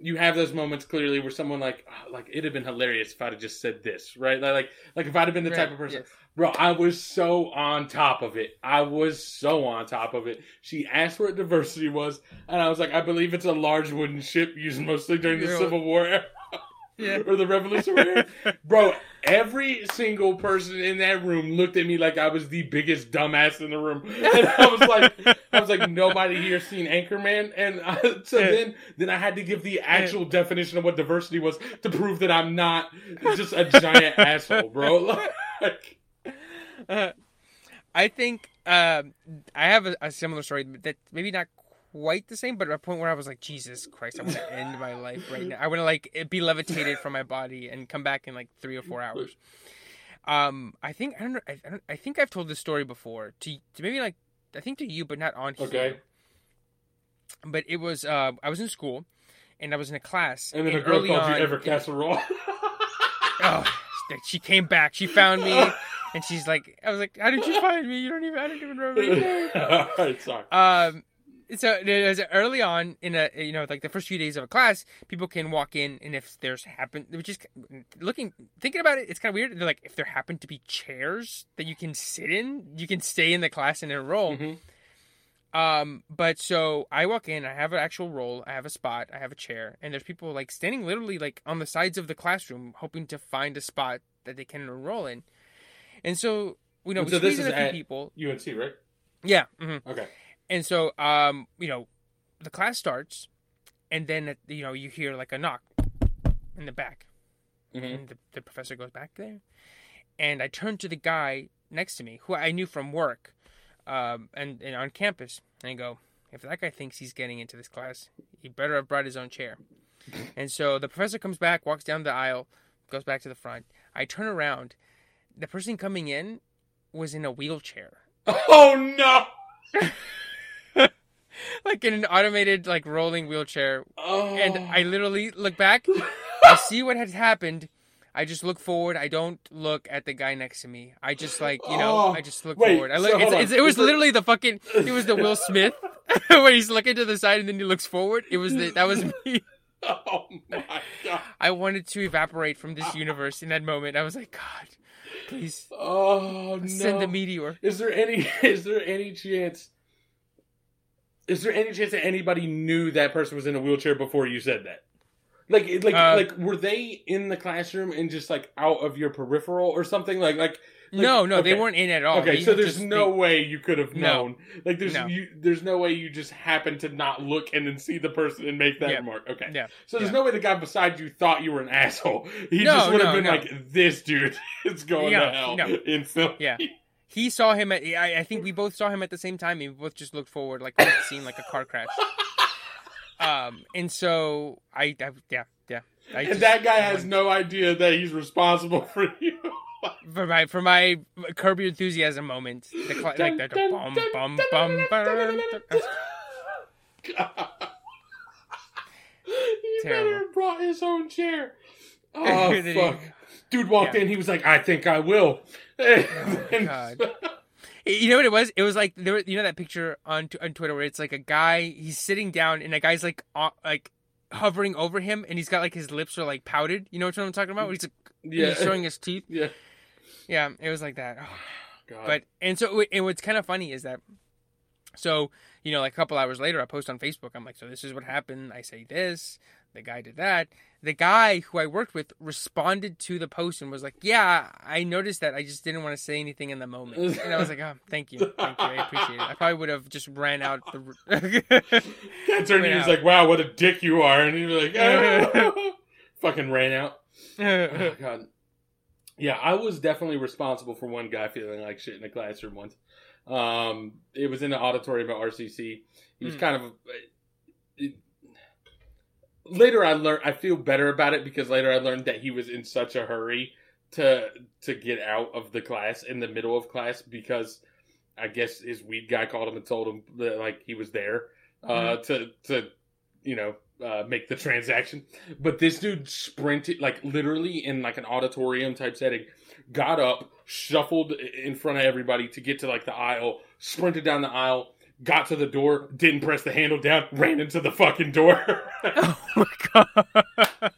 you have those moments clearly where someone like "Ah, like it'd have been hilarious if I'd have just said this, right? Like like, like if I'd have been the type of person, yes. bro. I was so on top of it. I was so on top of it. She asked what diversity was, and I was like, "I believe it's a large wooden ship used mostly during the. Civil War." era." Yeah. or the Revolutionary War. Bro, every single person in that room looked at me like I was the biggest dumbass in the room, and I was like, I was like, nobody here seen Anchorman, and I, so Yeah. then, then I had to give the actual definition of what diversity was to prove that I'm not just a giant asshole, bro. Like, Uh, I think um, I have a, a similar story that maybe not quite the same, but at a point where I was like, Jesus Christ, I want to end my life right now. I want to like be levitated from my body and come back in like three or four hours. Um, I think I don't know. I, I, don't, I think I've told this story before to, to maybe like I think to you, but not on here. okay, But it was uh, I was in school and I was in a class. and then a girl early called on- you Ever Casserole. oh, she came back. She found me, and she's like, I was like, how did you find me? You don't even, I don't even remember your name. All right, sorry. Um, so there's early on in a you know like the first few days of a class, people can walk in, and if there's happen, which is looking thinking about it, it's kind of weird. They're like, if there happen to be chairs that you can sit in, you can stay in the class and enroll. Mhm. Um, but so I walk in, I have an actual role, I have a spot, I have a chair, and there's people like standing literally like on the sides of the classroom, hoping to find a spot that they can enroll in. And so you know, we So this is a few people. UNC, right? Yeah. hmm Okay. And so, um, you know, the class starts, and then you know you hear like a knock in the back, Mhm. and the, the professor goes back there, and I turn to the guy next to me who I knew from work, um, and, and on campus, and I go, if that guy thinks he's getting into this class, he better have brought his own chair. and so the professor comes back, walks down the aisle, goes back to the front. I turn around, the person coming in was in a wheelchair. Oh no! like in an automated like rolling wheelchair Oh. and i literally look back i see what has happened i just look forward i don't look at the guy next to me i just like you know Oh, i just look wait, forward i look so it's, it's, it was literally the fucking it was the will smith where he's looking to the side and then he looks forward it was the, that was me Oh my god! i wanted to evaporate from this universe in that moment i was like god please Oh no! send the meteor Is there any? Is there any chance? Is there any chance that anybody knew that person was in a wheelchair before you said that? Like, like, Uh, like, were they in the classroom and just like out of your peripheral or something? Like, like, like- no no they weren't in at all Okay, They so there's just- no they- way you could have No. known. Like, there's No. you, there's no way you just happened to not look and then see the person and make that Yeah. remark. Okay, yeah so there's yeah. no way the guy beside you thought you were an asshole. He No, just would have no, been no. like, "This dude is going No, to hell no. in film." Yeah. He saw him at I, I think we both saw him at the same time and we both just looked forward like we had seen like a car crash um and so i, I yeah yeah I and just- that guy has no idea that he's responsible for you. for my for my curb your enthusiasm moment the cl- like the, the bum bum bum bum he better have brought his own chair. Oh fuck! Dude walked Yeah. in. He was like, "I think I will." Oh. You know what it was? It was like there. were- You know that picture on t- on Twitter where it's like a guy. He's sitting down, and a guy's like uh, like hovering over him, and he's got like his lips are like pouted. You know what I'm talking about? Where he's like, yeah, he's showing his teeth. yeah. Yeah, it was like that. Oh, God. but and so and what's kind of funny is that So, you know, like a couple hours later, I post on Facebook. I'm like, so this is what happened. I say this. The guy did that. The guy who I worked with responded to the post and was like, yeah, I noticed that. I just didn't want to say anything in the moment. And I was like, oh, thank you. Thank you. I appreciate it. I probably would have just ran out the. That turned he's out. like, wow, what a dick you are. And he's like, "Oh." fucking ran out. Oh, God. Yeah, I was definitely responsible for one guy feeling like shit in the classroom once. Um, it was in the auditorium at RCC. He was Hmm. kind of. it- later, I learned. I feel better about it because later I learned that he was in such a hurry to to get out of the class in the middle of class because I guess his weed guy called him and told him that like he was there uh, to to you know uh, make the transaction. But this dude sprinted like literally in like an auditorium type setting, got up, shuffled in front of everybody to get to like the aisle, sprinted down the aisle. Got to the door, didn't press the handle down, ran into the fucking door. oh my god.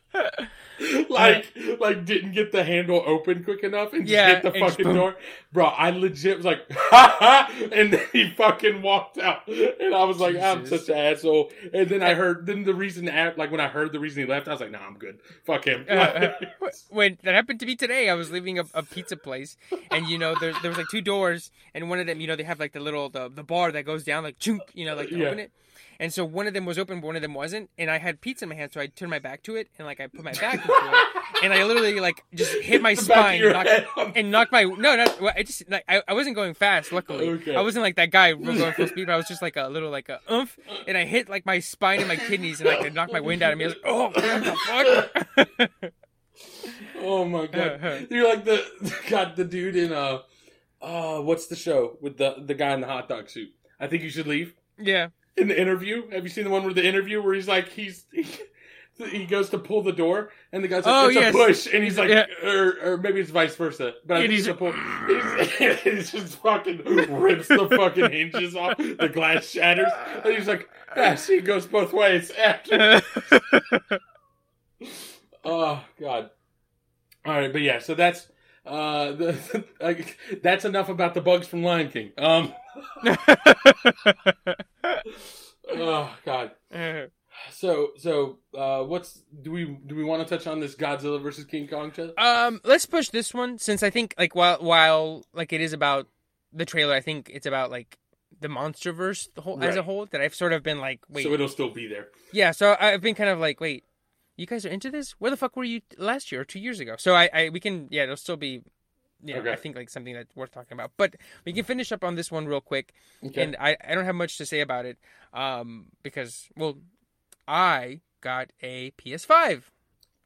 Like, like didn't get the handle open quick enough and Yeah, hit the fucking door. Bro, I legit was like, ha ha, and then he fucking walked out, and I was like, I'm Jesus. such an asshole. And then I heard, then the reason, like when I heard the reason he left, I was like, Nah, I'm good. Fuck him. Uh, when that happened to me today, I was leaving a, a pizza place, and you know, there there was like two doors, and one of them, you know, they have like the little the, the bar that goes down, like chunk, you know, like to Yeah. open it. And so one of them was open, but one of them wasn't, and I had pizza in my hand, so I turned my back to it, and like I put my back into it, and I literally like just hit my The spine, knocked, and knocked my no, I just like I, I wasn't going fast. Luckily, Okay. I wasn't like that guy going full speed. But I was just like a little like a oomph, and I hit like my spine and my kidneys, and like I knocked my wind out of me. I was like, oh, what the fuck? Oh my god, you're like the God, the dude in uh, uh, what's the show with the the guy in the hot dog suit? I think you should leave. yeah. In the interview. Have you seen the one where the interview where he's like he's he, he goes to pull the door and the guy's like Oh, it's yes. a push and he's like Yeah. or, or maybe it's vice versa. But I think he's- a pull. He's, he's just fucking rips the fucking hinges off. The glass shatters and he's like, ah, see, it goes both ways. oh god. All right, but yeah, so that's uh the that's enough about the bugs from Lion King. Um. Oh god. So so uh what's do we do we want to touch on this Godzilla versus King Kong show? um, let's push this one since I think like while while like it is about the trailer, I think it's about like the MonsterVerse the whole as a whole that I've sort of been like, wait, So it'll still be there. yeah. So I've been kind of like, wait, you guys are into this? Where the fuck were you last year or two years ago? So I, I we can yeah, it'll still be. Yeah, Okay. I think like something that's worth talking about. But we can finish up on this one real quick. Okay. and I, I don't have much to say about it um because well i got a ps5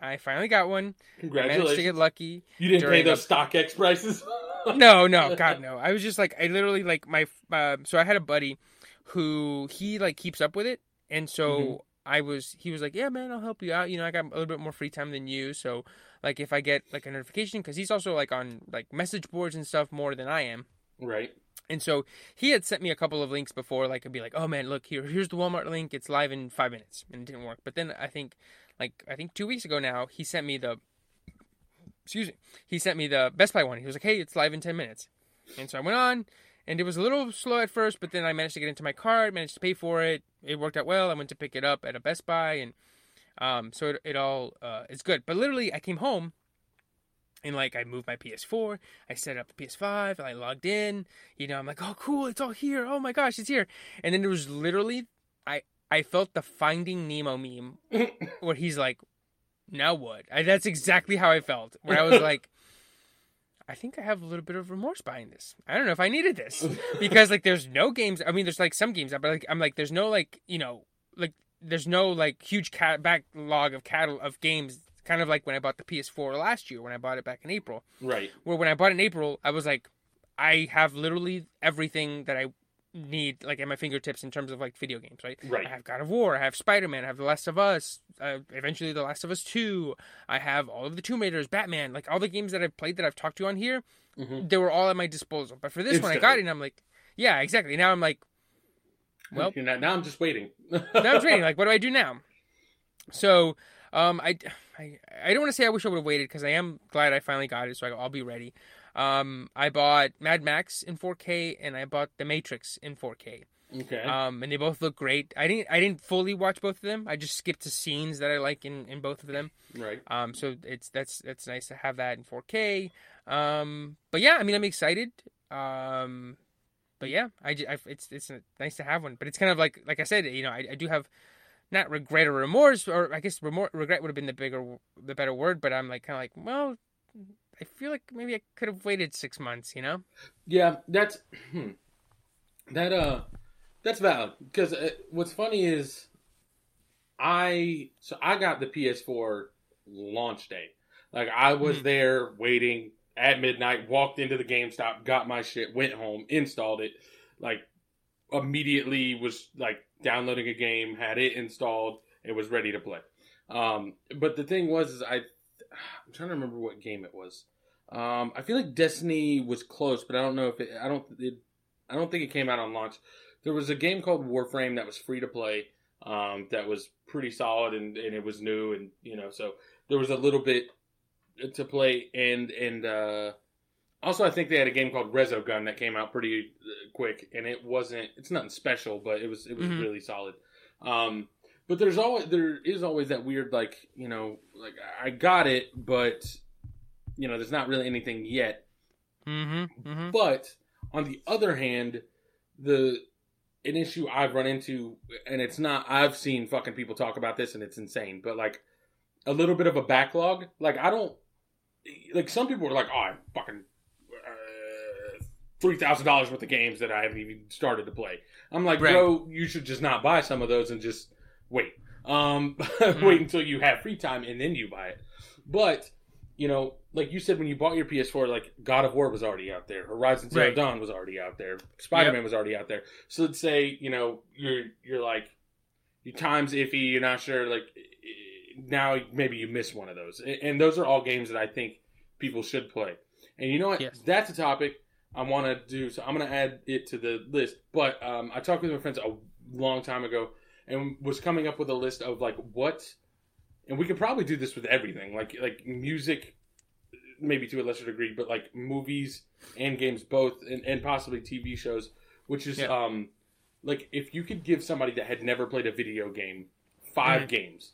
i finally got one I managed to get lucky You didn't pay those a- StockX prices? no no god no i was just like i literally like my uh, so i had a buddy who he like keeps up with it and so Mhm. I was he was like yeah man i'll help you out you know i got a little bit more free time than you so like if i get like a notification because he's also like on like message boards and stuff more than i am Right. And so he had sent me a couple of links before, like I'd be like, "Oh man, look here, here's the Walmart link. It's live in five minutes," and it didn't work. But then I think, like I think two weeks ago now, he sent me the, excuse me, he sent me the Best Buy one. He was like, "Hey, it's live in ten minutes," and so I went on, and it was a little slow at first, but then I managed to get into my card, managed to pay for it. It worked out well. I went to pick it up at a Best Buy, and um, so it, it all uh, is good. But literally, I came home. And like I moved my PS4, I set up the PS5, I logged in, you know, I'm like, oh cool, it's all here. Oh my gosh, it's here. And then there was literally I I felt the Finding Nemo meme where he's like, now what? I, that's exactly how I felt. Where I was like, I think I have a little bit of remorse buying this. I don't know if I needed this because like there's no games. I mean, there's like some games, but like I'm like there's no like you know like there's no like huge cat backlog of cattle of games. Kind of like when I bought the PS4 last year when I bought it back in April Right. where when I bought it in April, I was like, I have literally everything that I need like at my fingertips in terms of like video games, right? Right. I have God of War, I have Spider Man, I have The Last of Us, uh, eventually The Last of Us Two. I have all of the Tomb Raiders, Batman, like all the games that I've played that I've talked to on here. Mhm. They were all at my disposal. But for this one, I got it, and I'm like, yeah, exactly. Now I'm like, well, not, now I'm just waiting. now I'm waiting. Like, what do I do now? So, um, I, I, I don't want to say I wish I would have waited because I am glad I finally got it, so I'll be ready. Um, I bought Mad Max in 4K and I bought The Matrix in 4K. Okay. Um, and they both look great. I didn't I didn't fully watch both of them. I just skipped to scenes that I like in, in both of them. right. Um, so it's that's that's nice to have that in 4K. Um, but yeah, I mean, I'm excited. Um, but yeah, I, I it's it's nice to have one. But it's kind of like like I said, you know, I, I do have not regret or remorse, or I guess remorse, regret would have been the bigger the better word. But I'm like kind of like, well, I feel like maybe I could have waited six months. You know? Yeah, that's hmm. that. Uh, that's valid because uh, what's funny is I so I got the PS4 launch day. Like I was Mhm. there waiting at midnight, walked into the GameStop, got my shit, went home, installed it, like immediately was like downloading a game, had it installed, it was ready to play. Um, but the thing was, is I I'm trying to remember what game it was. Um, I feel like Destiny was close, but I don't know if it. I don't. It, I don't think it came out on launch. There was a game called Warframe that was free to play. Um, that was pretty solid and, and it was new and you know so there was a little bit to play and and uh, also I think they had a game called Resogun that came out pretty uh, quick and it wasn't it's nothing special but it was it was Mhm. really solid. Um, but there's always there is always that weird like you know like I got it but you know there's not really anything yet Mm-hmm. mm-hmm. but on the other hand, the an issue I've run into, and it's not I've seen fucking people talk about this, and it's insane. But like a little bit of a backlog. Like I don't like some people are like, oh, I'm fucking uh, three thousand dollars worth of games that I haven't even started to play. I'm like, Right. bro, you should just not buy some of those and just wait. Um, Mm-hmm. wait until you have free time and then you buy it. But you know, like you said, when you bought your PS4, like God of War was already out there, Horizon Zero Right. Dawn was already out there, Spider Man was already out there. So let's say you know you're you're like your time's iffy, you're not sure. Like now, maybe you miss one of those, and and those are all games that I think people should play. And you know what? Yes. That's a topic I want to do. So I'm going to add it to the list. But um, I talked with my friends a long time ago and was coming up with a list of like what, and we could probably do this with everything, like like music, maybe to a lesser degree, but like movies and games both, and, and possibly TV shows. Which is Yeah. um, like if you could give somebody that had never played a video game 5 Mhm. games,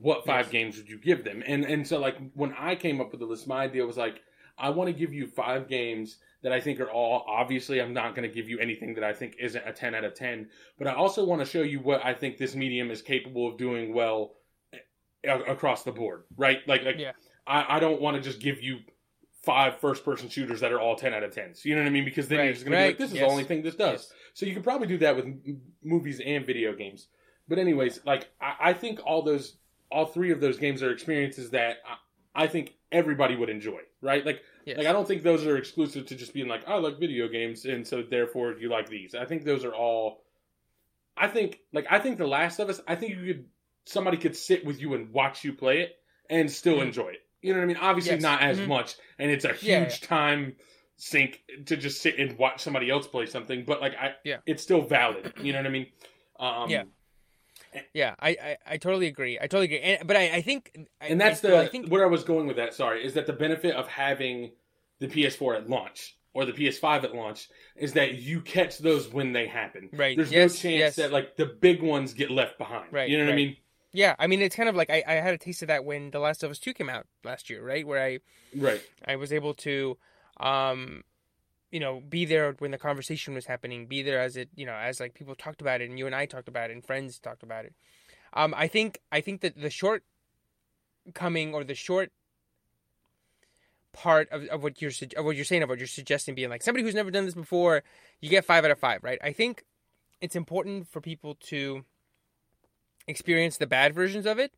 what five Yes. games would you give them? And and so like when I came up with the list, my idea was like I want to give you five games that I think are all obviously I'm not going to give you anything that I think isn't a 10 out of 10, but I also want to show you what I think this medium is capable of doing well eh, a- across the board, right? Like like Yeah. I, I don't want to just give you five first person shooters that are all 10 out of 10s. You know what I mean? Because then you're just going to be like this is yes. the only thing this does. Yes. So you could probably do that with m- movies and video games. But anyways, like I, I think all those, all three of those games are experiences that I, I think everybody would enjoy, right? Like, Like I don't think those are exclusive to just being like I like video games, and so therefore you like these. I think those are all. I think like I think The Last of Us. I think you could somebody could sit with you and watch you play it and still Mhm. enjoy it. You know what I mean? Obviously Yes. not as Mhm. much, and it's a huge Yeah, yeah. time sink to just sit and watch somebody else play something. But like I, Yeah. it's still valid. You know what I mean? Um, Yeah. Yeah, I, I, I totally agree. I totally agree. And, but I, I think, I- and that's I, the I think where I was going with that. Sorry, is that the benefit of having the PS4 at launch or the PS5 at launch is that you catch those when they happen. Right. There's Yes, no chance yes. that like the big ones get left behind. Right, You know what I mean? yeah, I mean, it's kind of like I, I had a taste of that when The Last of Us Two came out last year, right? Where I Right. I was able to, um, you know, be there when the conversation was happening, be there as it, you know, as like people talked about it, and you and I talked about it, and friends talked about it. Um, I think I think that the short coming or the short part of, of what you're of what you're saying of what you're suggesting being like somebody who's never done this before, you get five out of five, right? I think it's important for people to experience the bad versions of it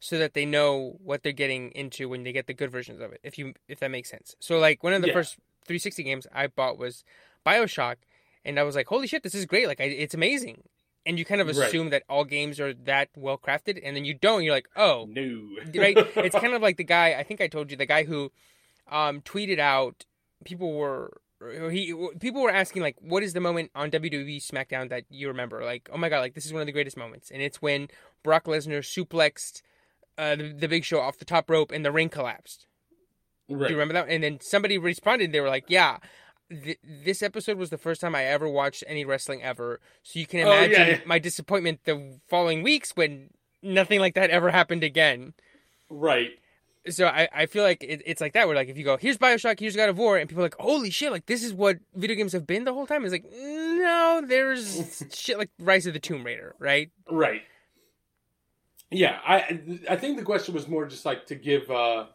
so that they know what they're getting into when they get the good versions of it if you if that makes sense so like one of the Yeah. first 360 games i bought was bioshock and i was like holy shit this is great like I, it's amazing and you kind of Right. assume that all games are that well crafted and then you don't you're like oh No. right it's kind of like the guy i think i told you the guy who um tweeted out people were he people were asking like what is the moment on WWE SmackDown that you remember like oh my god like this is one of the greatest moments and it's when Brock Lesnar suplexed uh, the, the Big Show off the top rope and the ring collapsed right. do you remember that and then somebody responded they were like yeah th- this episode was the first time I ever watched any wrestling ever. So you can Oh, yeah, imagine yeah. my disappointment the following weeks when nothing like that ever happened again. Right. So I, I feel like it, it's like that where like if you go here's Bioshock here's God of War and people are like holy shit like this is what video games have been the whole time it's like no there's shit like Rise of the Tomb Raider right Right. Yeah, I I think the question was more just like to give uh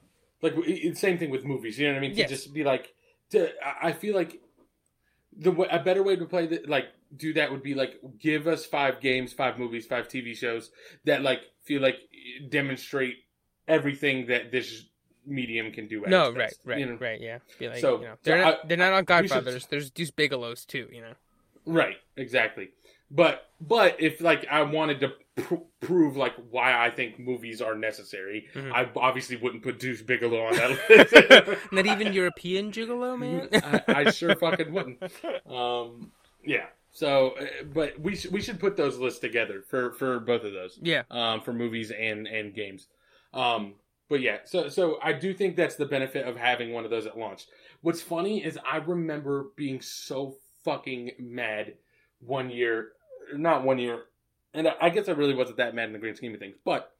like same thing with movies. You know what I mean? To Yes. just be like, to, I feel like the a better way to play that like do that would be like give us five games, five movies, five TV shows that like feel like demonstrate everything that this medium can do. At no right best, right you know? right yeah Be like, So- you know, they're not I- they're not on we should- Godfathers there's Deuce Bigalow's too you know Right, exactly. But but if like I wanted to pr- prove like why I think movies are necessary, Mhm. I obviously wouldn't put Deuce Bigalow on that list. not even European gigolo man I, I sure fucking wouldn't. Um, yeah. So, uh, but we sh- we should put those lists together for for both of those, yeah um, for movies and and games. Um, but yeah, so so I do think that's the benefit of having one of those at launch. What's funny is I remember being so fucking mad one year, not one year, and I, guess I really wasn't that mad in the grand scheme of things, but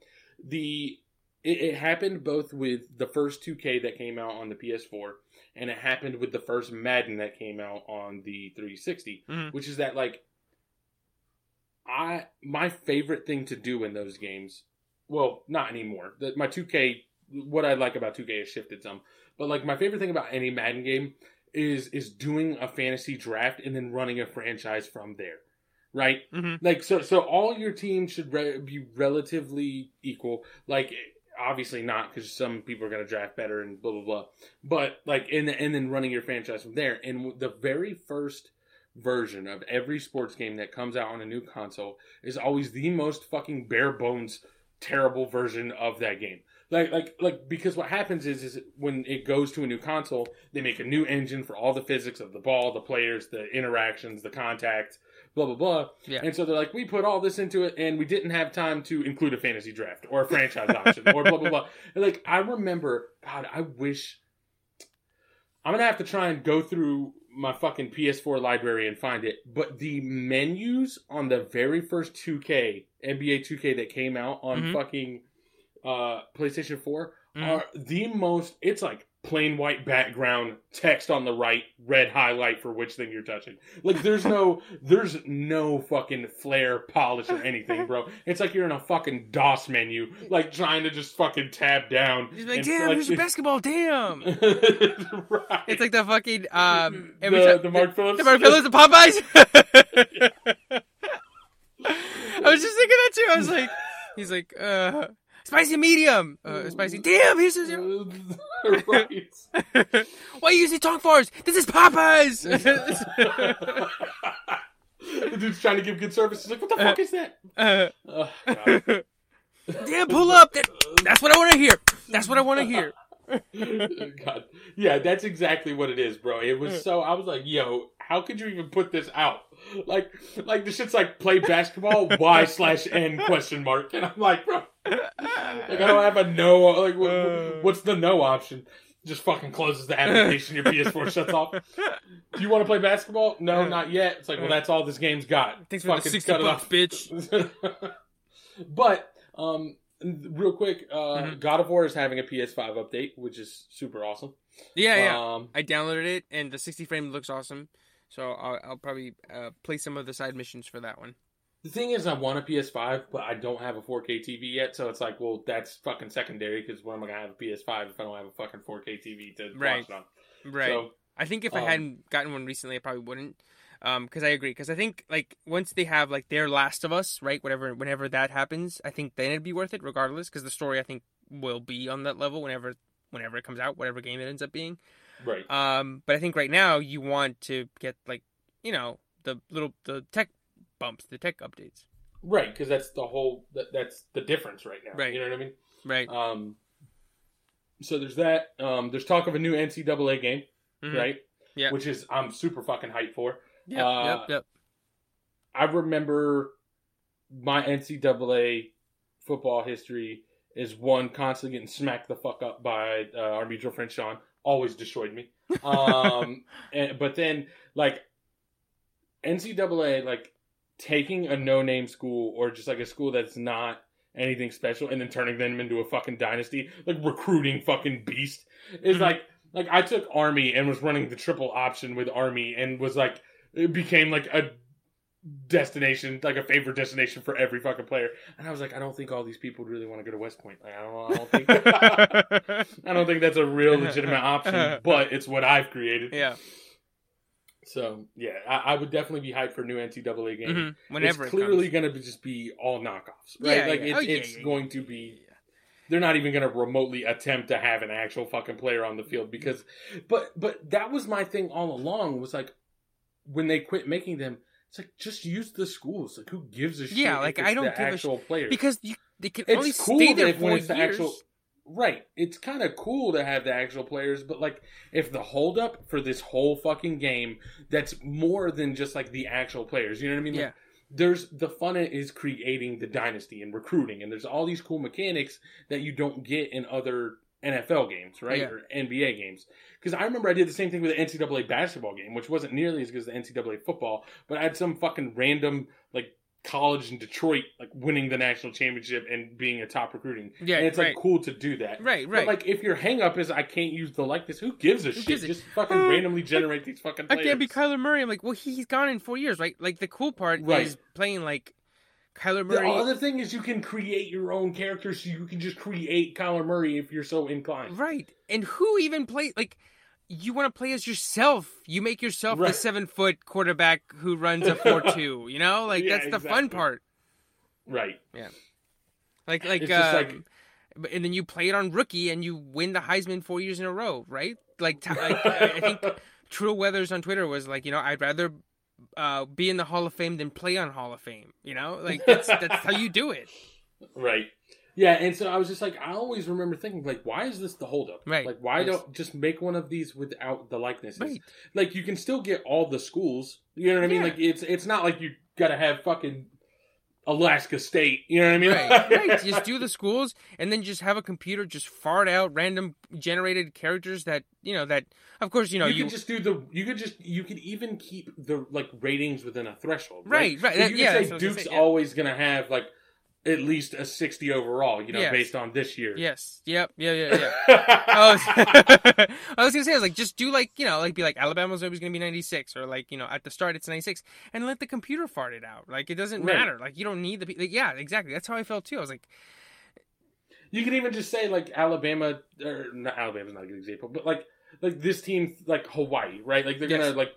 the it, it happened both with the first 2K that came out on the PS4, and it happened with the first Madden that came out on the 360, Mhm. which is that like I my favorite thing to do in those games, well, not anymore. That my 2K, what I like about 2K has shifted some, but like my favorite thing about any Madden game is is doing a fantasy draft and then running a franchise from there, right? Mhm. Like so, so all your teams should re- be relatively equal. Like obviously not because some people are going to draft better and blah blah blah. But like and and then running your franchise from there. And the very first version of every sports game that comes out on a new console is always the most fucking bare bones terrible version of that game. Like like like because what happens is is when it goes to a new console, they make a new engine for all the physics of the ball, the players, the interactions, the contact, blah blah blah. Yeah. And so they're like, we put all this into it, and we didn't have time to include a fantasy draft or a franchise option or blah blah blah. And like I remember, God, I wish I'm gonna have to try and go through my fucking PS4 library and find it. But the menus on the very first 2K NBA 2K that came out on Mhm. fucking uh, PlayStation 4 Mhm. are the most. It's like plain white background, text on the right, red highlight for which thing you're touching. Like there's no, there's no fucking flare, polish, or anything, bro. It's like you're in a fucking DOS menu, like trying to just fucking tab down. He's like damn here's your basketball damn right. it's like the fucking um the, time- the Mark Phillips. The Mark Phillips of Popeyes. I was just thinking that too. I was like, he's like, uh, spicy medium, uh, spicy. Damn, he's just, right. why you using tongue farts? This is Popeyes. the dude's trying to give good service. He's like, what the fuck is that? uh, Oh, God. damn, pull up. That, that's what I want to hear. That's what I want to hear. God. Yeah, that's exactly what it is, bro. It was so I was like, yo, how could you even put this out? Like like the shit's like play basketball Y slash N question mark. And I'm like, bro like I don't have a no like what, Uh. what's the no option? Just fucking closes the application, your PS4 shuts off. Do you want to play basketball? No, not yet. It's like, well, that's all this game's got. Thanks for the Fucking sixty cut it bucks, off. bitch. but um, real quick, uh, Mhm. God of War is having a PS5 update, which is super awesome. Yeah, yeah. Um, I downloaded it, and the sixty frame looks awesome. So I'll, I'll probably uh, play some of the side missions for that one. the thing is, I want a PS5, but I don't have a 4K TV yet, so it's like, well, that's fucking secondary because when am I gonna have a PS5 if I don't have a fucking 4K TV to Right. watch it on? Right. So, I think if I Um, hadn't gotten one recently, I probably wouldn't. Um, because I agree. Because I think like once they have like their Last of Us, right? Whatever, whenever that happens, I think then it'd be worth it, regardless. Because the story, I think, will be on that level whenever, whenever it comes out, whatever game it ends up being. Right. Um, but I think right now you want to get like, you know, the little the tech bumps, the tech updates, Right, because that's the whole that, that's the difference right now. Right. You know what I mean? right? Um, so there's that. Um, there's talk of a new NCAA game, Mhm. right? Yeah. Which is I'm super fucking hyped for. Yep, uh, yep, yep. I remember my NCAA football history is one constantly getting smacked the fuck up by uh, our mutual friend Sean. Always destroyed me. Um, and, but then like NCAA, like taking a no-name school or just like a school that's not anything special and then turning them into a fucking dynasty, like recruiting fucking beast, is Mhm. like like I took Army and was running the triple option with Army and was like it became like a destination, like a favorite destination for every fucking player. And I was like, I don't think all these people would really want to go to West Point. Like, I don't, I don't think, I don't think that's a real legitimate option. But it's what I've created. yeah. So yeah, I, I would definitely be hyped for a new NCAA game. hmm Whenever it's it clearly going to just be all knockoffs, right? Yeah, like yeah. it's, Oh, yeah, it's going to be. They're not even going to remotely attempt to have an actual fucking player on the field because, but but that was my thing all along was like, when they quit making them, it's like just use the schools. Like who gives a shit? Yeah, like, I don't the give a sh- actual players because you they can It's only cool stay there that for when years. it's the actual- Right. It's kind of cool to have the actual players, but like if the holdup for this whole fucking game that's more than just like the actual players, you know what I mean? Like, Yeah. There's the fun is creating the dynasty and recruiting, and there's all these cool mechanics that you don't get in other NFL games, right? Yeah. Or NBA games. Because I remember I did the same thing with the NCAA basketball game, which wasn't nearly as good as the NCAA football, but I had some fucking random like college in Detroit like winning the national championship and being a top recruiting. Yeah, and it's right. like cool to do that. Right, But right. like if your hang up is I can't use the likeness, who gives a Who shit? gives Just fucking Uh, randomly generate these fucking I can't be Kyler Murray. I'm like, well, he's gone in four years, right? Like the cool part Right. is playing like Kyler the other thing is you can create your own characters, so you can just create Kyler Murray if you're so inclined. Right. And who even play like you want to play as yourself. You make yourself Right. the seven foot quarterback who runs a four two, you know? Like Yeah, that's the fun part. Right. Yeah. Like like It's um, like- and then you play it on rookie and you win the Heisman four years in a row, right? Like, t- like I think True Weathers on Twitter was like, you know, I'd rather uh, be in the Hall of Fame than play on Hall of Fame. You know, like that's that's how you do it. Right. Yeah, and so I was just like, I always remember thinking, like, why is this the holdup? Right. Like, why Yes. don't just make one of these without the likenesses? Right. Like, you can still get all the schools. You know what I mean? Yeah. Like, it's it's not like you got to have fucking Alaska State. You know what I mean? right, right. Just do the schools, and then just have a computer just fart out random generated characters that you know that. Of course, you know you, you. could just do the. You could just. You could even keep the like ratings within a threshold. Right, right, So you yeah, could that's say what I was gonna Duke's say, yeah. always gonna have like at least a sixty overall. You know, Yes. based on this year. yes. Yep. Yeah. Yeah. Yeah. I was, I was gonna say, I was like, just do like you know, like be like Alabama's always gonna be ninety six, or like you know, at the start it's ninety six, and let the computer fart it out. Like it doesn't Right. matter. Like you don't need the. Like, yeah, exactly. That's how I felt too. I was like, You can even just say like Alabama or not Alabama's not a good example, but like like this team like Hawaii, right? Like they're Yes. gonna like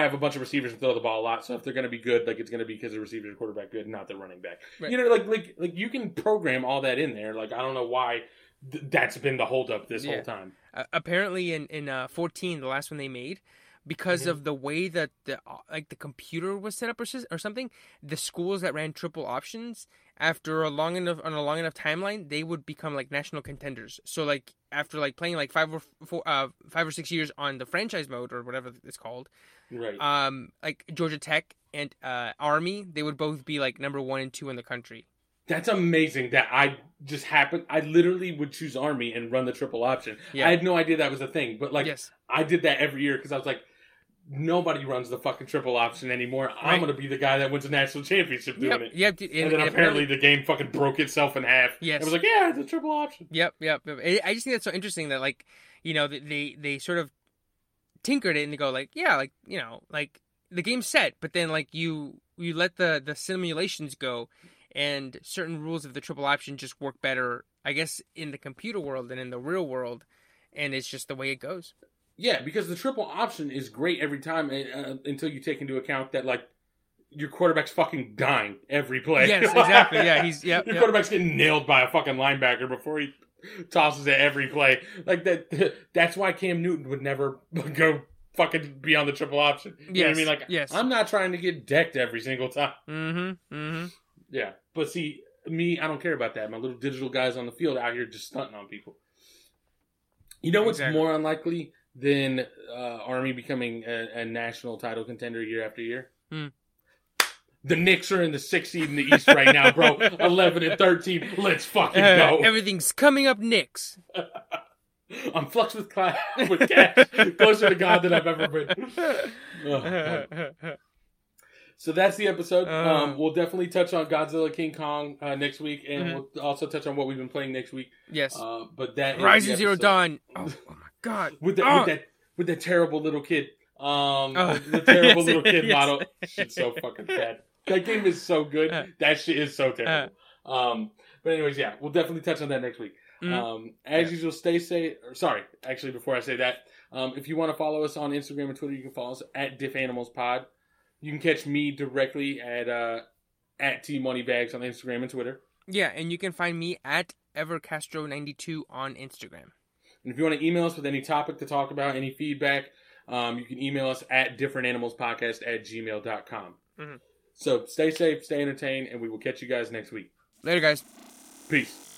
have a bunch of receivers and throw the ball a lot. So if they're gonna be good, like it's gonna be because the receivers and quarterback good, not the running back. Right. You know, like like like you can program all that in there. Like I don't know why th- that's been the holdup this Yeah. whole time. uh, apparently in in uh, 14 the last one they made because Mhm. of the way that the uh, like the computer was set up or, or something the schools that ran triple options after a long enough on a long enough timeline they would become like national contenders so like after like playing like five or four uh five or six years on the franchise mode or whatever it's called Right. um like georgia tech and uh army they would both be like number one and two in the country That's amazing that I just happened. I literally would choose Army and run the triple option. Yeah. I had no idea that was a thing, but like yes I did that every year because I was like, nobody runs the fucking triple option anymore. I'm Right. gonna be the guy that wins a national championship doing yep it. yep dude, And, then and apparently the game fucking broke itself in half. Yes. it was like, yeah, it's a triple option. Yep, yep. yep. I I just think that's so interesting that like, you know, they they sort of tinkered it and they go like, yeah, like you know, like the game's set, but then like you you let the the simulations go, and certain rules of the triple option just work better, I guess, in the computer world than in the real world, and it's just the way it goes. Yeah, because the triple option is great every time uh, until you take into account that like your quarterback's fucking dying every play. Yes, exactly. Yeah, he's yep. your yep. quarterback's getting nailed by a fucking linebacker before he tosses it every play. Like that. That's why Cam Newton would never go fucking be on the triple option. You know what I mean? Like, yes. I'm not trying to get decked every single time. Mm-hmm. Mm-hmm. Yeah, but see, me, I don't care about that. My little digital guys on the field out here just stunting on people. You know what's Exactly. more unlikely than uh, Army becoming a, a national title contender year after year? Hmm. The Knicks are in the sixth seed in the East right now, bro. Eleven and thirteen. Let's fucking Uh, go. everything's coming up next. I'm flux with, cla- with cash, closer to God than I've ever been. Oh, So that's the episode. Uh. um, we'll definitely touch on Godzilla King Kong uh, next week, and Mhm. we'll also touch on what we've been playing next week. yes. Uh, but that Horizon Zero. Dawn. Oh, god. with that Oh. with that with that terrible little kid. Um, Oh. the terrible Yes, little kid yes. model. Shit's so fucking bad. That game is so good. Uh. that shit is so terrible. um, but anyways, yeah, we'll definitely touch on that next week. Mhm. Um, as Yeah. usual, stay safe. Or, sorry, actually, before I say that, um, if you want to follow us on Instagram and Twitter, you can follow us at Diff Animals Pod. You can catch me directly at uh, at T Moneybags on Instagram and Twitter. Yeah, and you can find me at evercastro92 on Instagram. And if you want to email us with any topic to talk about, any feedback, um, you can email us at differentanimalspodcast at gmail.com. Mhm. So stay safe, stay entertained, and we will catch you guys next week. Later, guys. Peace.